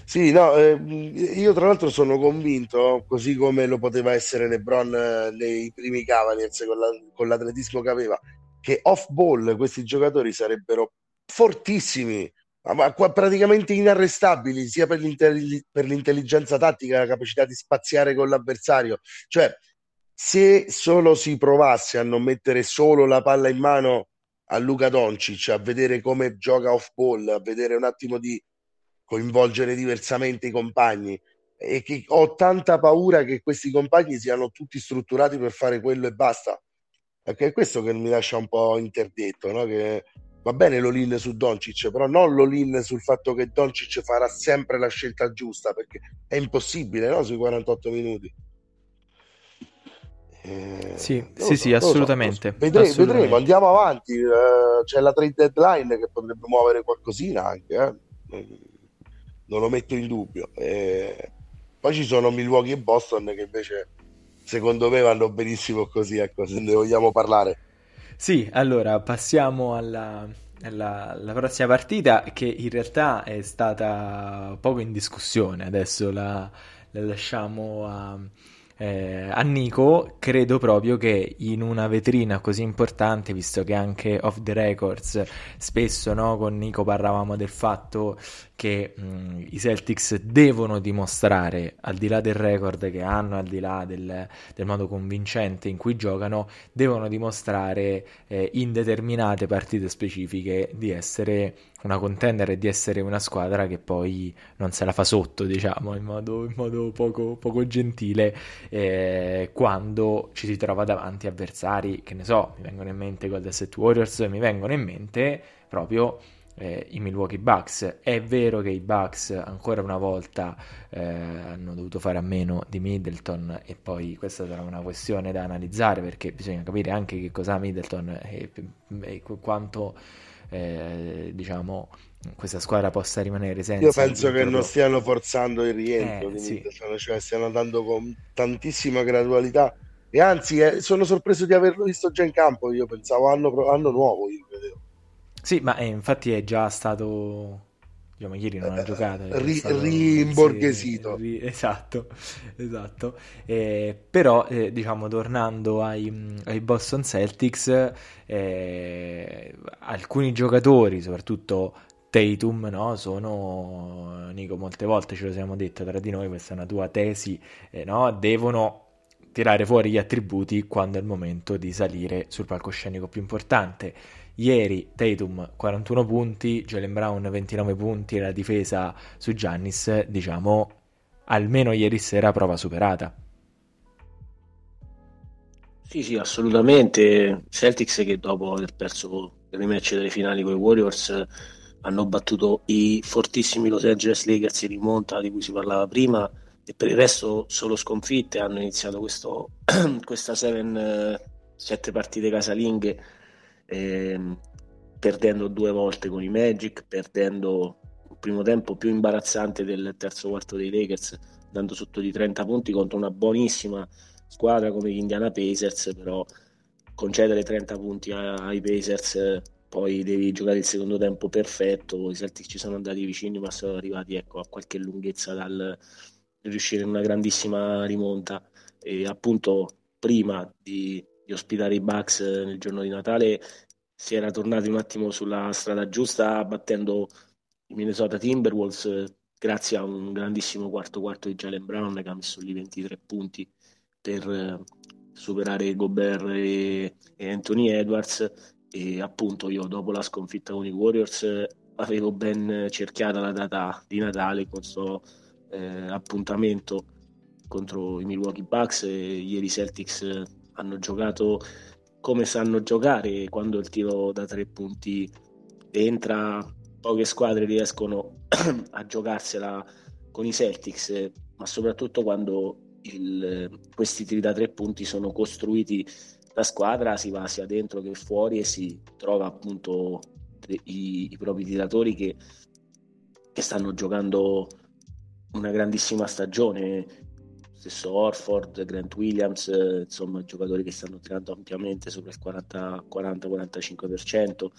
Sì, no, eh, io tra l'altro sono convinto, così come lo poteva essere LeBron eh, nei primi Cavaliers con, la, con l'atletismo che aveva, che off ball questi giocatori sarebbero fortissimi ma praticamente inarrestabili sia per, per, l'intelligenza tattica, la capacità di spaziare con l'avversario. Cioè, se solo si provasse a non mettere solo la palla in mano a Luca Doncic, a vedere come gioca off ball, a vedere un attimo di coinvolgere diversamente i compagni, e che ho tanta paura che questi compagni siano tutti strutturati per fare quello e basta. Perché è questo che mi lascia un po' interdetto, no? che va bene l'all-in su Doncic, però non l'all-in sul fatto che Doncic farà sempre la scelta giusta, perché è impossibile no? sui 48 minuti. Eh, sì, sì, so, sì, assolutamente. So, Vedre- assolutamente. Vedremo, andiamo avanti. Uh, c'è la trade deadline che potrebbe muovere qualcosina anche, eh? non lo metto in dubbio. Eh, poi ci sono Milwaukee e Boston che invece secondo me vanno benissimo così, ecco, se ne vogliamo parlare. Sì, allora passiamo alla, alla, alla, prossima partita che in realtà è stata poco in discussione, adesso la, la lasciamo a eh, a Nico credo proprio che in una vetrina così importante, visto che anche off the records spesso no, con Nico parlavamo del fatto che mh, i Celtics devono dimostrare, al di là del record che hanno, al di là del, del modo convincente in cui giocano, devono dimostrare eh, in determinate partite specifiche di essere una contender e di essere una squadra che poi non se la fa sotto, diciamo, in modo, in modo poco, poco, gentile, eh, quando ci si trova davanti avversari, che ne so, mi vengono in mente Golden State Warriors, mi vengono in mente proprio eh, i Milwaukee Bucks. È vero che i Bucks ancora una volta eh, hanno dovuto fare a meno di Middleton e poi questa sarà una questione da analizzare perché bisogna capire anche che cosa ha Middleton e, e quanto eh, diciamo questa squadra possa rimanere senza io penso che non stiano forzando il rientro eh, sì. cioè stiano andando con tantissima gradualità e anzi eh, sono sorpreso di averlo visto già in campo io pensavo anno, anno nuovo io sì, ma eh, infatti è già stato. Diciamo, ieri non ha eh, giocato. Ri- rimborghesito. Sì, ri- esatto, esatto. Eh, però, eh, diciamo, tornando ai, ai Boston Celtics, eh, alcuni giocatori, soprattutto Tatum, no? sono, Nico, molte volte ce lo siamo detto tra di noi, questa è una tua tesi, eh, no? devono tirare fuori gli attributi quando è il momento di salire sul palcoscenico più importante. Ieri Tatum 41 punti, Jalen Brown 29 punti la difesa su Giannis, diciamo, almeno ieri sera prova superata. Sì, sì, assolutamente. Celtics che dopo aver perso il rematch delle finali con i Warriors hanno battuto i fortissimi Los Angeles Lakers in rimonta di cui si parlava prima e per il resto solo sconfitte hanno iniziato questo, questa 7 partite casalinghe ehm, perdendo due volte con i Magic, perdendo un primo tempo più imbarazzante del terzo quarto dei Lakers, andando sotto di 30 punti contro una buonissima squadra come gli Indiana Pacers, però concedere 30 punti ai Pacers poi devi giocare il secondo tempo perfetto, i Celtics ci sono andati vicini ma sono arrivati ecco, a qualche lunghezza dal riuscire in una grandissima rimonta. E appunto prima di di ospitare i Bucks eh, nel giorno di Natale si era tornati un attimo sulla strada giusta battendo i Minnesota Timberwolves grazie a un grandissimo quarto quarto di Jalen Brown che ha messo lì 23 punti per eh, superare Gobert e, e Anthony Edwards. E appunto io dopo la sconfitta con i Warriors avevo ben cerchiata la data di Natale con questo eh, appuntamento contro i Milwaukee Bucks e ieri Celtics hanno giocato come sanno giocare quando il tiro da tre punti entra poche squadre riescono a giocarsela con i Celtics ma soprattutto quando il, questi tiri da tre punti sono costruiti da squadra si va sia dentro che fuori e si trova appunto i, i propri tiratori che, che stanno giocando una grandissima stagione stesso Orford, Grant Williams, eh, insomma giocatori che stanno tirando ampiamente sopra il 40-45%.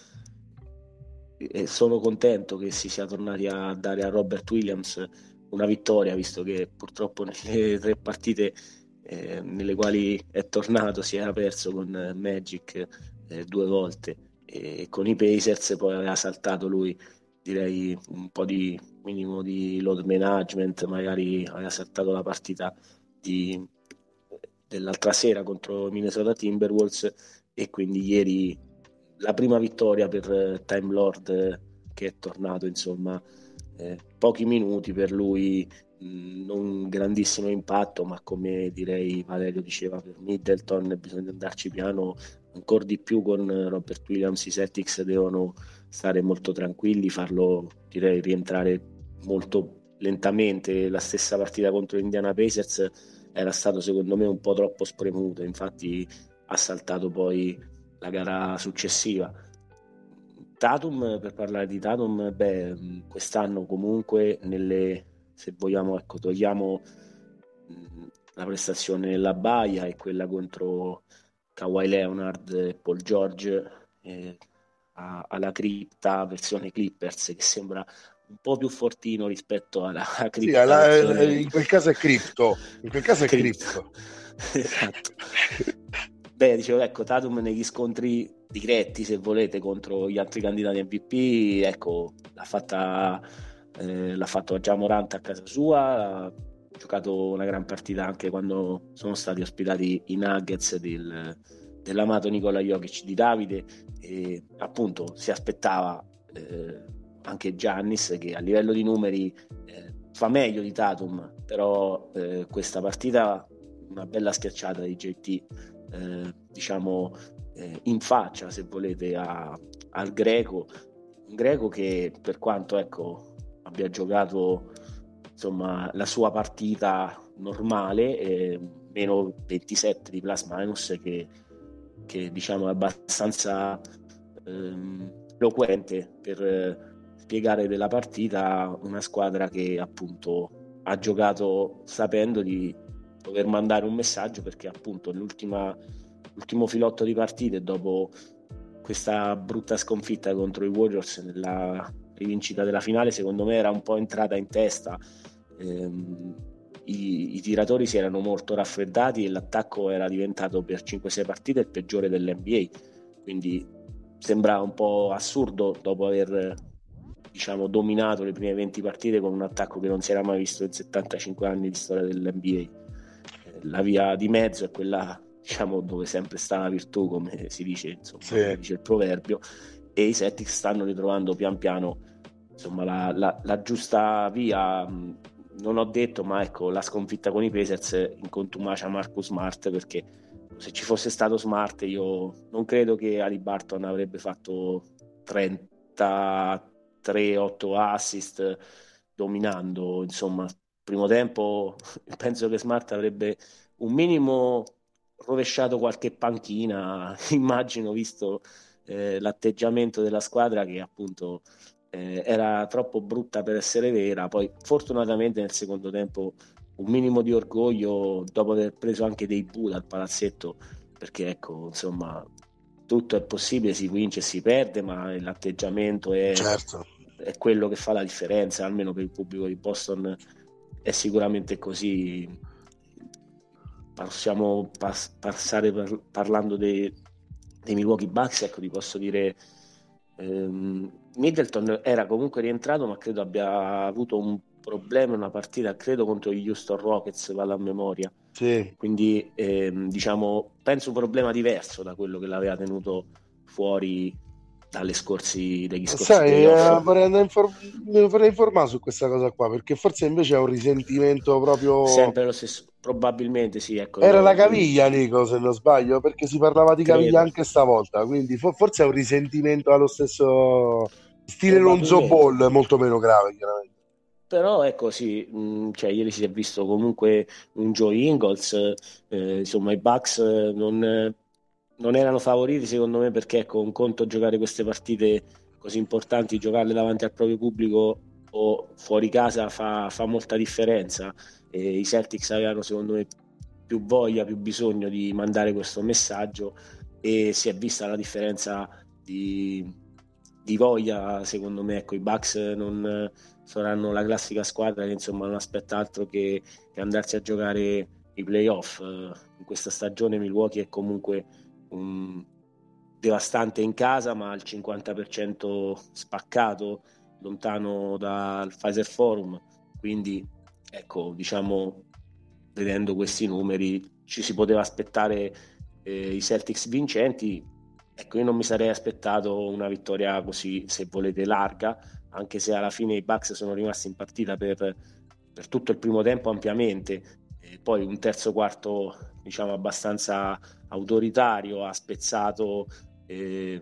E sono contento che si sia tornati a dare a Robert Williams una vittoria, visto che purtroppo nelle tre partite eh, nelle quali è tornato si era perso con Magic eh, due volte e con i Pacers poi aveva saltato lui direi un po' di minimo di load management, magari aveva saltato la partita di, dell'altra sera contro Minnesota Timberwolves e quindi ieri la prima vittoria per Time Lord che è tornato insomma eh, pochi minuti per lui non grandissimo impatto ma come direi Valerio diceva per Middleton bisogna andarci piano ancora di più con Robert Williams i Celtics devono stare molto tranquilli, farlo direi rientrare molto lentamente. La stessa partita contro Indiana Pacers era stato secondo me un po' troppo spremuto, infatti ha saltato poi la gara successiva. Tatum, per parlare di Tatum, beh, quest'anno comunque nelle, se vogliamo, ecco, togliamo la prestazione nella Baia e quella contro Kawhi Leonard e Paul George eh, alla cripta versione Clippers che sembra un po' più fortino rispetto alla cripta. Sì, alla, versione... in quel caso è cripto, in quel caso è cripto. esatto. Beh, dicevo, ecco, Tatum negli scontri diretti, se volete, contro gli altri candidati MVP, ecco, l'ha fatta, eh, l'ha fatto già Morante a casa sua, giocato una gran partita anche quando sono stati ospitati i Nuggets del, dell'amato Nicola Jokic di Davide e appunto si aspettava eh, anche Giannis che a livello di numeri eh, fa meglio di Tatum però eh, questa partita una bella schiacciata di JT eh, diciamo eh, in faccia se volete a, al greco. Un greco che per quanto ecco abbia giocato insomma, la sua partita normale, meno 27 di plus minus, che, che diciamo è abbastanza ehm, eloquente per spiegare della partita una squadra che appunto ha giocato sapendo di dover mandare un messaggio perché appunto l'ultimo filotto di partite dopo questa brutta sconfitta contro i Warriors nella rivincita della finale secondo me era un po' entrata in testa. Ehm, i, i, tiratori si erano molto raffreddati e l'attacco era diventato per 5-6 partite il peggiore dell'NBA quindi sembrava un po' assurdo dopo aver diciamo, dominato le prime 20 partite con un attacco che non si era mai visto in 75 anni di storia dell'NBA eh, la via di mezzo è quella diciamo, dove sempre sta la virtù come si dice, insomma, sì. dice il proverbio e i Celtics stanno ritrovando pian piano insomma, la, la, la giusta via non ho detto, ma ecco, la sconfitta con i Pacers in contumacia Marcus Smart perché se ci fosse stato Smart io non credo che Ali Barton avrebbe fatto 33 8 assist dominando, insomma, primo tempo penso che Smart avrebbe un minimo rovesciato qualche panchina, immagino visto eh, l'atteggiamento della squadra che appunto eh, era troppo brutta per essere vera. Poi, fortunatamente, nel secondo tempo, un minimo di orgoglio dopo aver preso anche dei bu dal palazzetto, perché ecco, insomma, tutto è possibile, si vince e si perde, ma l'atteggiamento è, certo. È quello che fa la differenza, almeno per il pubblico di Boston è sicuramente così. Possiamo pas- passare per, parlando dei, dei Milwaukee Bucks, ecco, ti posso dire ehm, Middleton era comunque rientrato, ma credo abbia avuto un problema in una partita, credo contro gli Houston Rockets, vado a memoria. Sì. Quindi, ehm, diciamo, penso un problema diverso da quello che l'aveva tenuto fuori dalle scorsi, degli scorsi Sai, eh, vorrei, inform- vorrei informare su questa cosa qua perché forse invece è un risentimento proprio sempre lo stesso probabilmente sì ecco, era la caviglia Nico se non sbaglio perché si parlava di credo. caviglia anche stavolta quindi forse è un risentimento allo stesso Stile Lonzo Ball, molto meno grave, chiaramente. Però ecco sì, mh, mm, cioè, ieri si è visto comunque un Joe Ingles, eh, insomma i Bucks non, non, erano favoriti secondo me perché ecco, un conto giocare queste partite così importanti, giocarle davanti al proprio pubblico o fuori casa fa, fa molta differenza. E I Celtics avevano secondo me più voglia, più bisogno di mandare questo messaggio e si è vista la differenza di, di voglia, secondo me, ecco, i Bucks non saranno la classica squadra che insomma non aspetta altro che, che andarsi a giocare i playoff. In questa stagione Milwaukee è comunque un devastante in casa, ma al 50% spaccato, lontano dal Pfizer Forum. Quindi, ecco, diciamo, vedendo questi numeri, ci si poteva aspettare eh, i Celtics vincenti Ecco, io non mi sarei aspettato una vittoria così, se volete, larga, anche se alla fine i Bucks sono rimasti in partita per, per tutto il primo tempo ampiamente, e poi un terzo quarto, diciamo, abbastanza autoritario, ha spezzato, eh,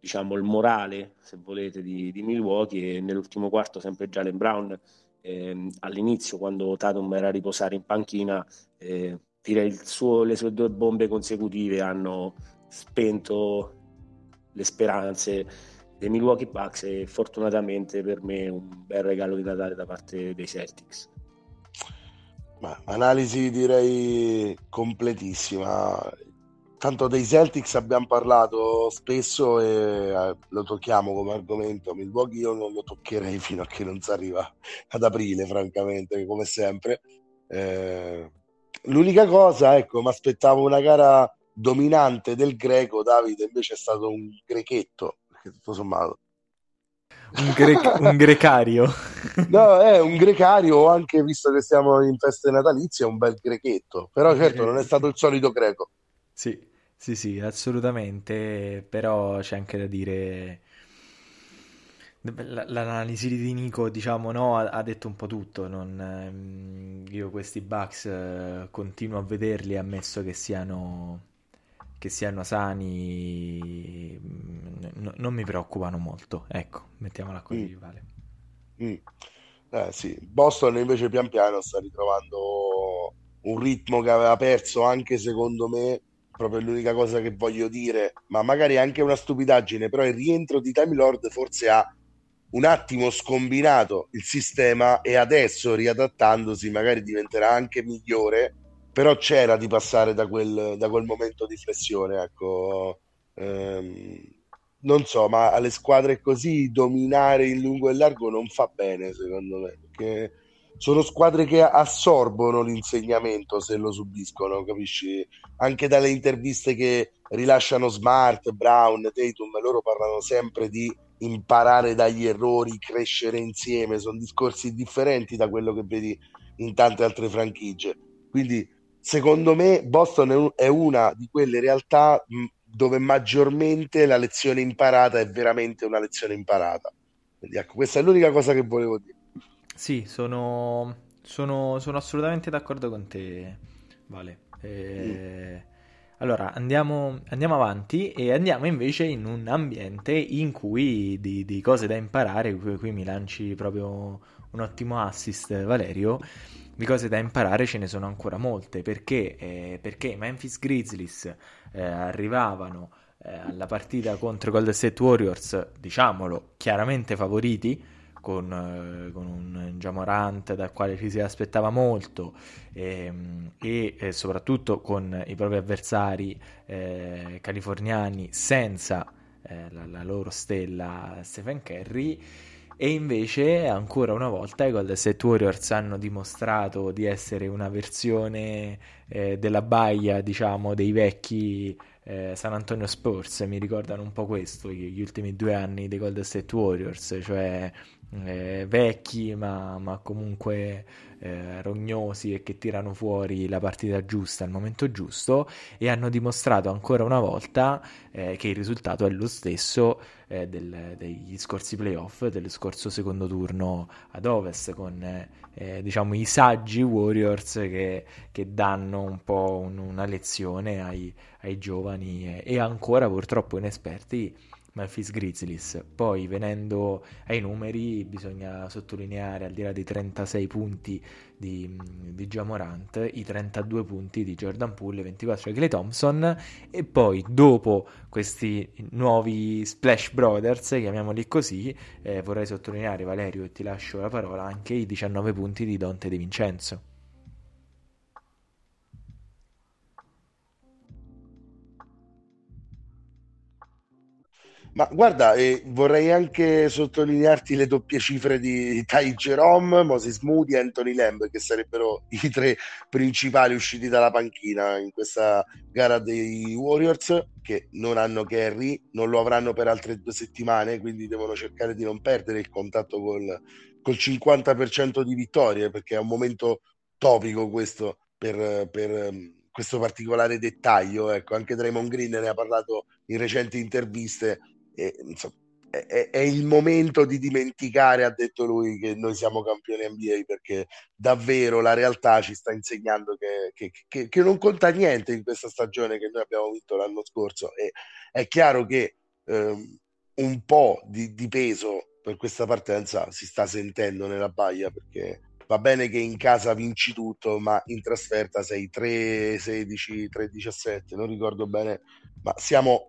diciamo, il morale, se volete, di, di Milwaukee e nell'ultimo quarto sempre Jalen Brown eh, all'inizio quando Tatum era a riposare in panchina eh, direi suo, le sue due bombe consecutive hanno spento le speranze dei Milwaukee Bucks e fortunatamente per me un bel regalo di Natale da parte dei Celtics. Ma, analisi direi completissima. Tanto dei Celtics abbiamo parlato spesso e eh, lo tocchiamo come argomento. Milwaukee io non lo toccherei fino a che non si arriva ad aprile, francamente, come sempre. Eh, l'unica cosa, ecco, mi aspettavo una gara dominante del greco, Davide invece è stato un grechetto, perché tutto sommato. Un, gre- un grecario. no, è un grecario, anche visto che siamo in feste natalizie, un bel grechetto. Però certo non è stato il solito greco. Sì, sì, sì, assolutamente, però c'è anche da dire... L'analisi di Nico, diciamo, no, ha, detto un po' tutto. Non, ehm, io questi Bucks eh, continuo a vederli, ammesso che siano, che siano sani, n- non mi preoccupano molto. Ecco, mettiamola così, mm. Vale. Mm. Eh, sì. Boston invece pian piano sta ritrovando un ritmo che aveva perso anche secondo me proprio l'unica cosa che voglio dire, ma magari anche una stupidaggine, però il rientro di Time Lord forse ha un attimo scombinato il sistema e adesso riadattandosi magari diventerà anche migliore, però c'era di passare da quel, da quel momento di flessione, ecco. Ehm, non so, ma alle squadre così dominare in lungo e largo non fa bene, secondo me, perché sono squadre che assorbono l'insegnamento se lo subiscono, capisci? Anche dalle interviste che rilasciano Smart, Brown, Tatum, loro parlano sempre di imparare dagli errori, crescere insieme, sono discorsi differenti da quello che vedi in tante altre franchigie. Quindi, secondo me, Boston è una di quelle realtà dove maggiormente la lezione imparata è veramente una lezione imparata. Quindi, ecco, questa è l'unica cosa che volevo dire. Sì, sono, sono, sono assolutamente d'accordo con te, Vale. Eh, mm. Allora, andiamo, andiamo, avanti e andiamo invece in un ambiente in cui di, di cose da imparare, qui, qui, mi lanci proprio un ottimo assist, Valerio, di cose da imparare ce ne sono ancora molte, perché, eh, perché i Memphis Grizzlies eh, arrivavano eh, alla partita contro i Golden State Warriors, diciamolo, chiaramente favoriti, con, eh, con un Jamorant dal quale ci si aspettava molto ehm, e, e soprattutto con i propri avversari eh, californiani senza eh, la, la, loro stella Stephen Curry e invece ancora una volta i Golden State Warriors hanno dimostrato di essere una versione eh, della baia diciamo dei vecchi eh, San Antonio Spurs. Mi ricordano un po' questo gli ultimi due anni dei Golden State Warriors cioè eh, vecchi ma, ma comunque eh, rognosi e che tirano fuori la partita giusta al momento giusto e hanno dimostrato ancora una volta eh, che il risultato è lo stesso eh, del, degli scorsi playoff dello scorso secondo turno ad Ovest con eh, diciamo i saggi Warriors che, che danno un po' un, una lezione ai, ai giovani e ancora purtroppo inesperti Memphis Grizzlies. Poi venendo ai numeri bisogna sottolineare al di là dei 36 punti di, di Jamorant, i 32 punti di Jordan Poole, 24 di Clay Thompson e poi dopo questi nuovi Splash Brothers, chiamiamoli così, eh, vorrei sottolineare Valerio e ti lascio la parola anche i 19 punti di Dante De Vincenzo. Ma guarda, eh, vorrei anche sottolinearti le doppie cifre di Ty Jerome, Moses Moody e Anthony Lamb, che sarebbero i tre principali usciti dalla panchina in questa gara dei Warriors, che non hanno Kerry, non lo avranno per altre due settimane, quindi devono cercare di non perdere il contatto col, col 50% di vittorie, perché è un momento topico questo per, per ehm, questo particolare dettaglio. Ecco, anche Draymond Green ne ha parlato in recenti interviste e, insomma, è, è, il momento di dimenticare, ha detto lui, che noi siamo campioni NBA perché davvero la realtà ci sta insegnando che, che, che, che non conta niente in questa stagione che noi abbiamo vinto l'anno scorso. E è chiaro che eh, un po' di, di peso per questa partenza si sta sentendo nella baia perché va bene che in casa vinci tutto, ma in trasferta sei 3, 16, 3, 17, non ricordo bene, ma siamo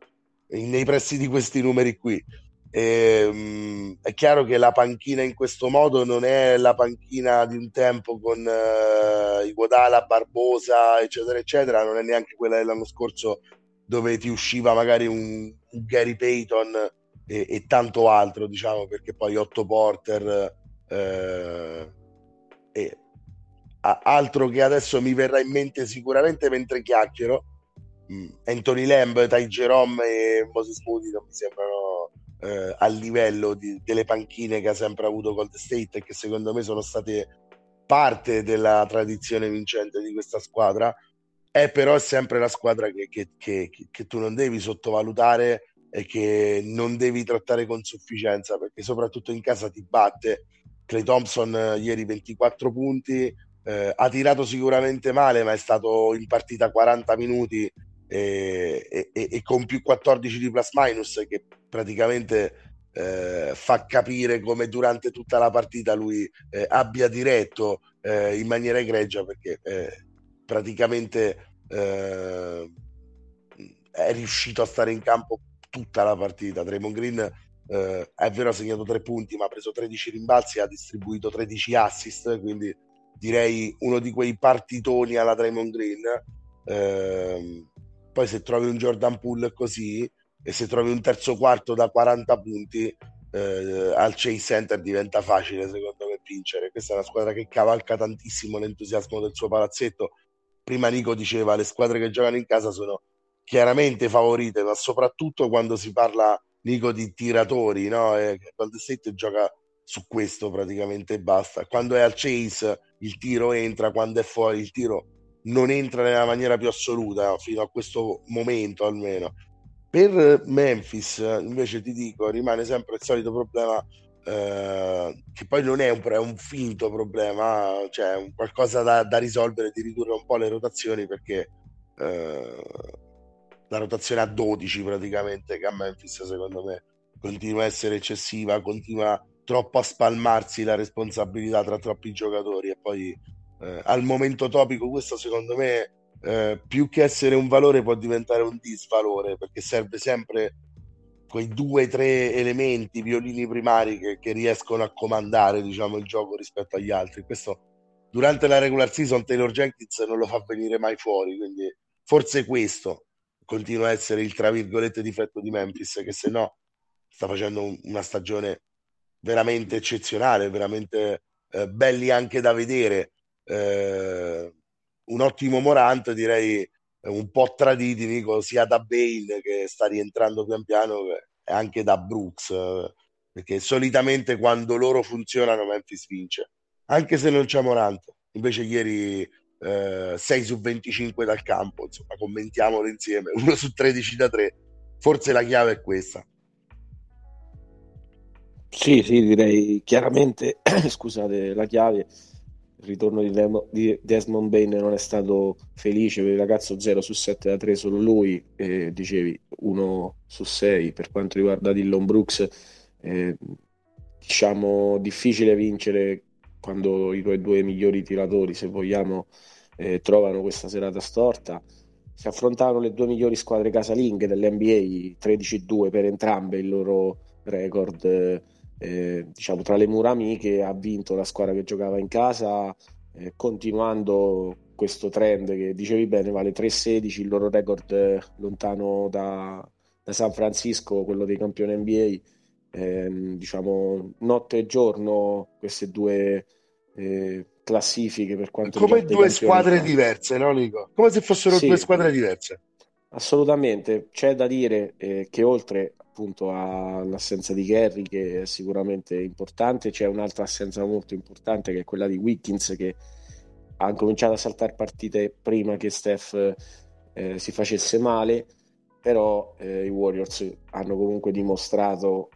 nei pressi di questi numeri qui. E, um, è chiaro che la panchina in questo modo non è la panchina di un tempo con uh, Iguodala, Barbosa, eccetera, eccetera, non è neanche quella dell'anno scorso dove ti usciva magari un, un Gary Payton e, e, tanto altro, diciamo, perché poi Otto Porter eh, e altro che adesso mi verrà in mente sicuramente mentre chiacchiero Anthony Lamb, Ty Jerome e Moses Moody non mi sembrano eh, a livello di, delle panchine che ha sempre avuto Gold State e che secondo me sono state parte della tradizione vincente di questa squadra. È però sempre la squadra che, che, che, che tu non devi sottovalutare e che non devi trattare con sufficienza perché soprattutto in casa ti batte. Clay Thompson eh, ieri 24 punti eh, ha tirato sicuramente male ma è stato in partita 40 minuti e, e, e con più 14 di plus minus che praticamente eh, fa capire come durante tutta la partita lui eh, abbia diretto eh, in maniera egregia perché eh, praticamente eh, è riuscito a stare in campo tutta la partita. Draymond Green eh, è vero ha segnato tre punti ma ha preso 13 rimbalzi e ha distribuito 13 assist quindi direi uno di quei partitoni alla Draymond Green eh, poi se trovi un Jordan Poole così e se trovi un terzo quarto da 40 punti eh, al Chase Center diventa facile secondo me vincere questa è una squadra che cavalca tantissimo l'entusiasmo del suo palazzetto prima Nico diceva le squadre che giocano in casa sono chiaramente favorite, ma soprattutto quando si parla, Nico, di tiratori, no? E Golden State gioca su questo praticamente basta. Quando è al chase il tiro entra, quando è fuori il tiro non entra nella maniera più assoluta, fino a questo momento almeno. Per Memphis, invece, ti dico, rimane sempre il solito problema, eh, che poi non è un, è un, finto problema, cioè qualcosa da, da, risolvere, di ridurre un po' le rotazioni, perché eh, la rotazione a 12 praticamente che a Memphis secondo me continua a essere eccessiva, continua troppo a spalmarsi la responsabilità tra troppi giocatori e poi eh, al momento topico questo secondo me eh, più che essere un valore può diventare un disvalore perché serve sempre quei due o tre elementi violini primari che, che, riescono a comandare diciamo il gioco rispetto agli altri questo durante la regular season Taylor Jenkins non lo fa venire mai fuori quindi forse questo continua a essere il tra virgolette difetto di Memphis, che se no sta facendo una stagione veramente eccezionale, veramente eh, belli anche da vedere. Eh, un ottimo Morant, direi eh, un po' traditi, sia da Bale che sta rientrando pian piano, e anche da Brooks, eh, perché solitamente quando loro funzionano Memphis vince, anche se non c'è Morant. Invece ieri eh, 6 su 25 dal campo, insomma, commentiamolo insieme, 1 su 13 da 3. Forse la chiave è questa. Sì, sì, direi chiaramente, scusate, la chiave, il ritorno di, Dem- di, Desmond Bain non è stato felice per il ragazzo 0 su 7 da 3 solo lui, eh, dicevi 1 su 6 per quanto riguarda Dillon Brooks, eh, diciamo difficile vincere quando i tuoi due migliori tiratori, se vogliamo, eh, trovano questa serata storta. Si affrontavano le due migliori squadre casalinghe dell'NBA, 13-2 per entrambe il loro record. Eh, diciamo tra le mura amiche ha vinto la squadra che giocava in casa, eh, continuando questo trend che dicevi bene, vale 3-16, il loro record eh, lontano da, da San Francisco, quello dei campioni NBA. Eh, diciamo notte e giorno queste due eh, classifiche per quanto come due squadre diverse, no Nico? Come se fossero sì, due squadre diverse. Assolutamente, c'è da dire eh, che oltre appunto all'assenza di Kerry che è sicuramente importante, c'è un'altra assenza molto importante che è quella di Wiggins che ha cominciato a saltare partite prima che Steph eh, si facesse male, però eh, i Warriors hanno comunque dimostrato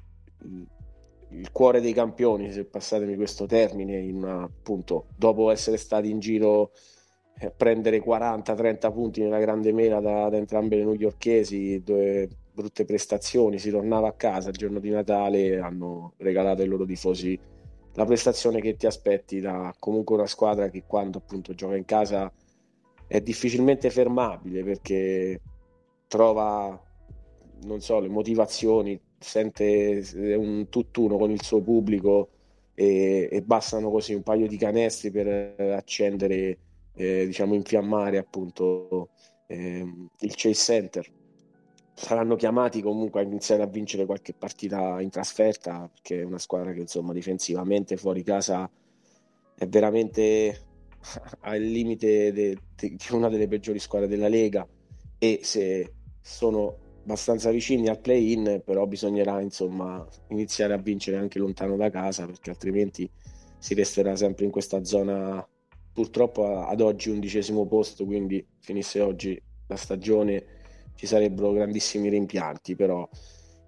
il cuore dei campioni, se passatemi questo termine, una, appunto, dopo essere stati in giro a prendere 40-30 punti nella grande mela da, da, entrambe le newyorkesi, dove brutte prestazioni, si tornava a casa il giorno di Natale, hanno regalato ai loro tifosi la prestazione che ti aspetti da comunque una squadra che quando appunto gioca in casa è difficilmente fermabile perché trova non so le motivazioni sente un tutt'uno con il suo pubblico e, e bastano così un paio di canestri per accendere eh, diciamo infiammare appunto eh, il Chase Center saranno chiamati comunque a iniziare a vincere qualche partita in trasferta perché è una squadra che insomma difensivamente fuori casa è veramente al limite de, de, di una delle peggiori squadre della Lega. E se sono abbastanza vicini al play-in però bisognerà insomma iniziare a vincere anche lontano da casa perché altrimenti si resterà sempre in questa zona purtroppo ad oggi undicesimo posto quindi finisse oggi la stagione ci sarebbero grandissimi rimpianti, però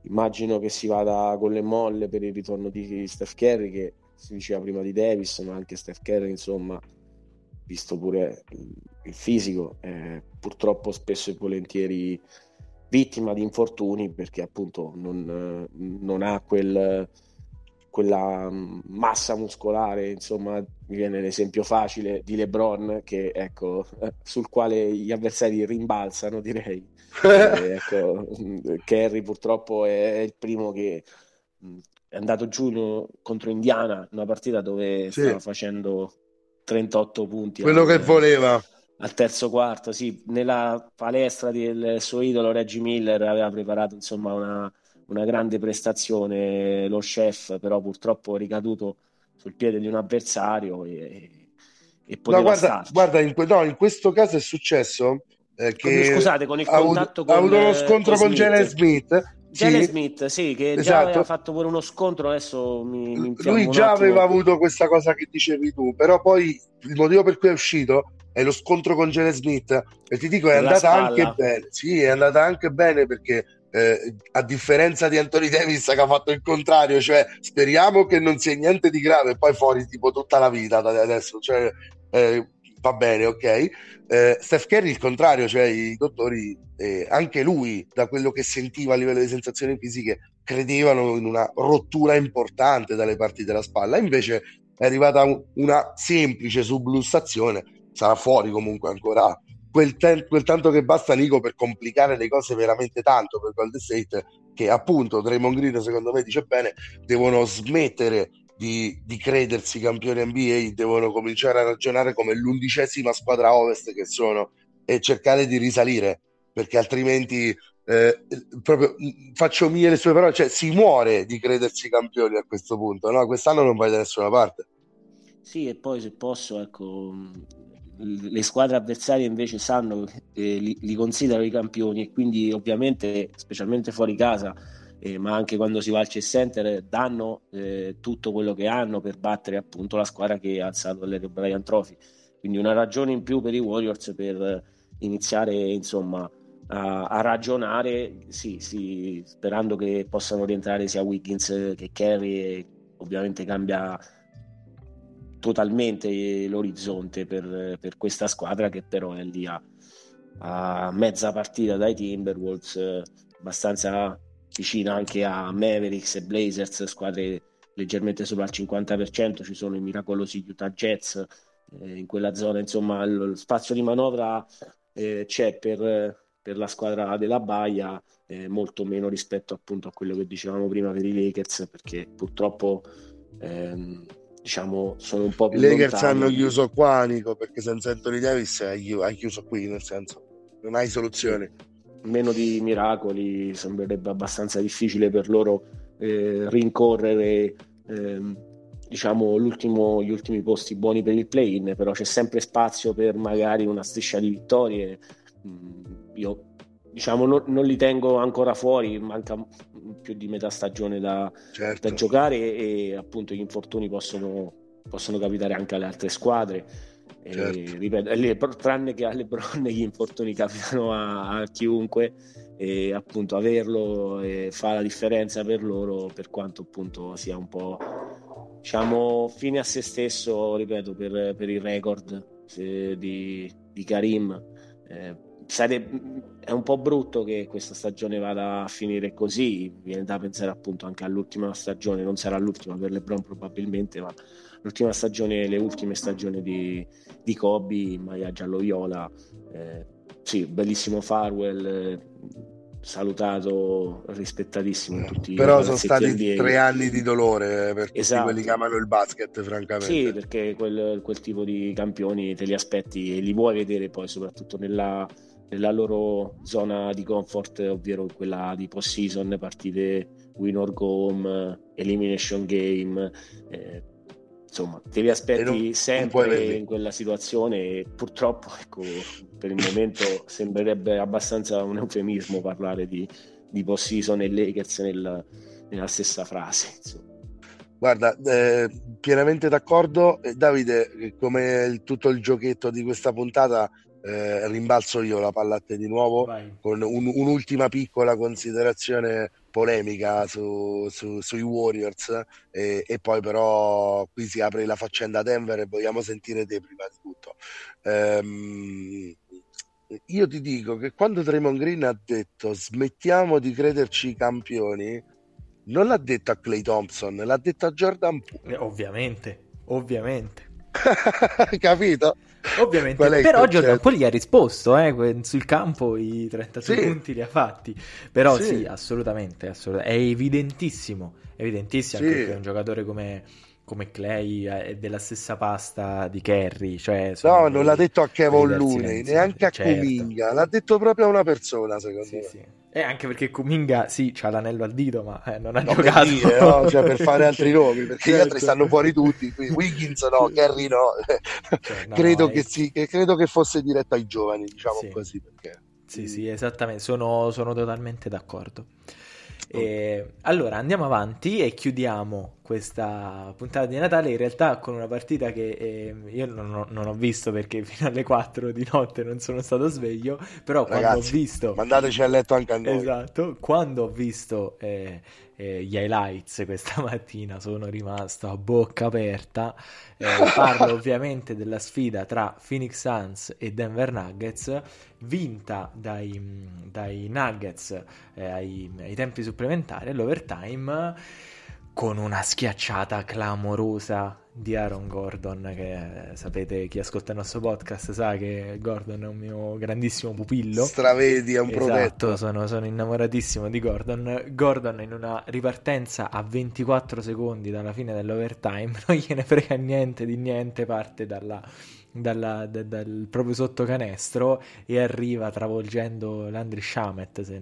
immagino che si vada con le molle per il ritorno di Steph Curry, che si diceva prima di Davis, ma anche Steph Curry, insomma, visto pure il fisico, eh, purtroppo spesso e volentieri vittima di infortuni perché appunto non, non ha quel quella mm, massa muscolare, insomma, mi viene l'esempio facile di LeBron che, ecco, sul quale gli avversari rimbalzano, direi. e, ecco, Kerry purtroppo è il primo che mm, è andato giù contro Indiana, una partita dove sì. stava facendo 38 punti. Quello che voleva. Al terzo quarto, sì, nella palestra del suo idolo Reggie Miller aveva preparato insomma una una grande prestazione lo chef, però purtroppo ricaduto sul piede di un avversario e, e no, guarda, guarda in, no, in, questo caso è successo eh, che scusate, con il contatto ha avuto, con, ha avuto uno scontro con Jalen Smith. Jalen sì. Smith, sì, che esatto. già aveva fatto pure uno scontro, adesso mi, mi Lui già aveva avuto questa cosa che dicevi tu, però poi il motivo per cui è uscito è lo scontro con Jalen Smith e ti dico è andata anche bene, sì, è andata anche bene perché eh, a differenza di Anthony Davis che ha fatto il contrario, cioè speriamo che non sia niente di grave e poi fuori tipo tutta la vita da adesso, cioè, eh, va bene, ok. Eh, Steph Curry il contrario, cioè i dottori, eh, anche lui, da quello che sentiva a livello di sensazioni fisiche, credevano in una rottura importante dalle parti della spalla, invece è arrivata una semplice sublussazione, sarà fuori comunque ancora quel, te- quel, tanto che basta Nico per complicare le cose veramente tanto per Golden State che appunto Draymond Green secondo me dice bene devono smettere di, di, credersi campioni NBA devono cominciare a ragionare come l'undicesima squadra ovest che sono e cercare di risalire perché altrimenti eh, proprio faccio mie le sue parole cioè si muore di credersi campioni a questo punto no? quest'anno non vai da nessuna parte sì e poi se posso ecco le squadre avversarie invece sanno eh, li, li, considerano i campioni e quindi ovviamente specialmente fuori casa eh, ma anche quando si va al chess center danno eh, tutto quello che hanno per battere appunto la squadra che ha alzato l'Aero Brian Trophy. Quindi una ragione in più per i Warriors per iniziare insomma a, a ragionare sì, sì, sperando che possano rientrare sia Wiggins che Kerry ovviamente cambia totalmente l'orizzonte per, per, questa squadra che però è lì a, a mezza partita dai Timberwolves, abbastanza vicina anche a Mavericks e Blazers, squadre leggermente sopra il 50%, ci sono i miracolosi Utah Jets, eh, in quella zona insomma lo spazio di manovra eh, c'è per, per, la squadra della Baia, eh, molto meno rispetto appunto a quello che dicevamo prima per i Lakers, perché purtroppo... Ehm, diciamo, sono un po' più I Lakers hanno chiuso qua, Nico, perché senza Anthony Davis hai chiuso qui, nel senso, non hai soluzioni. Meno di miracoli, sembrerebbe abbastanza difficile per loro eh, rincorrere eh, diciamo, gli ultimi posti buoni per il play-in, però c'è sempre spazio per magari una striscia di vittorie. Mm, io diciamo, non, non, li tengo ancora fuori, manca più di metà stagione da, certo. da giocare e appunto gli infortuni possono, possono capitare anche alle altre squadre. Certo. E, ripeto, le, tranne che alle Lebron gli infortuni capitano a, a chiunque e appunto averlo e fa la differenza per loro per quanto appunto sia un po' diciamo fine a se stesso ripeto per, per il record eh, di, di Karim eh, Sarebbe, è un po' brutto che questa stagione vada a finire così, viene da pensare appunto anche all'ultima stagione, non sarà l'ultima per LeBron probabilmente, ma l'ultima stagione, le ultime stagioni di, di Kobe in maglia giallo-viola, eh, sì, bellissimo farewell, eh, salutato, rispettatissimo in tutti Però sono stati NBA. tre anni di dolore per esatto. quelli che amano il basket, francamente. Sì, perché quel, quel, tipo di campioni te li aspetti e li vuoi vedere poi soprattutto nella, nella loro zona di comfort, ovvero quella di post-season, partite win or go home, elimination game. Eh, insomma, te li aspetti non, sempre non in quella situazione e purtroppo, ecco, per il momento sembrerebbe abbastanza un eufemismo parlare di, di post-season e Lakers nel, nella stessa frase. Insomma. Guarda, eh, pienamente d'accordo. Davide, come tutto il giochetto di questa puntata, eh, rimbalzo io la palla a te di nuovo Vai. con un, un'ultima piccola considerazione polemica su, su, sui Warriors e, e, poi però qui si apre la faccenda Denver e vogliamo sentire te prima di tutto. Ehm, io ti dico che quando Draymond Green ha detto smettiamo di crederci campioni, non l'ha detto a Clay Thompson, l'ha detto a Jordan Poole. Eh, ovviamente, ovviamente. Capito? Ovviamente, però Poole gli ha risposto eh, sul campo i 33 sì. punti li ha fatti. Però sì, sì assolutamente, assolutamente, è evidentissimo, evidentissimo sì. anche che un giocatore come, come Clay è della stessa pasta di Kerry. Cioè no, non l'ha detto a Kevin Looney, neanche a certo. Kuminga, l'ha detto proprio a una persona, secondo me. Sì. E eh, anche perché Kuminga sì, c'ha l'anello al dito, ma eh, non ha no, giocato. Per, dire, no? cioè, per fare altri nomi, perché certo. gli altri stanno fuori tutti. Wiggins no, Kerry no. Cioè, no credo, che sì, credo che fosse diretto ai giovani, diciamo sì. così. Perché... Sì, sì, esattamente, sono, sono totalmente d'accordo. E, allora andiamo avanti e chiudiamo questa puntata di Natale in realtà con una partita che eh, io non ho, non ho, visto perché fino alle 4 di notte non sono stato sveglio però Ragazzi, quando ho visto mandateci a letto anche a noi esatto quando ho visto eh, eh, gli highlights questa mattina sono rimasto a bocca aperta. Eh, parlo ovviamente della sfida tra Phoenix Suns e Denver Nuggets, vinta dai, dai Nuggets eh, ai, ai tempi supplementari, all'overtime con una schiacciata clamorosa di Aaron Gordon, che sapete chi ascolta il nostro podcast sa che Gordon è un mio grandissimo pupillo. Stravedi, è un esatto. Sono, sono innamoratissimo di Gordon. Gordon in una ripartenza a 24 secondi dalla fine dell'overtime, non gliene frega niente di niente, parte dalla, dalla, da, dal proprio sottocanestro e arriva travolgendo Landry Shamet se,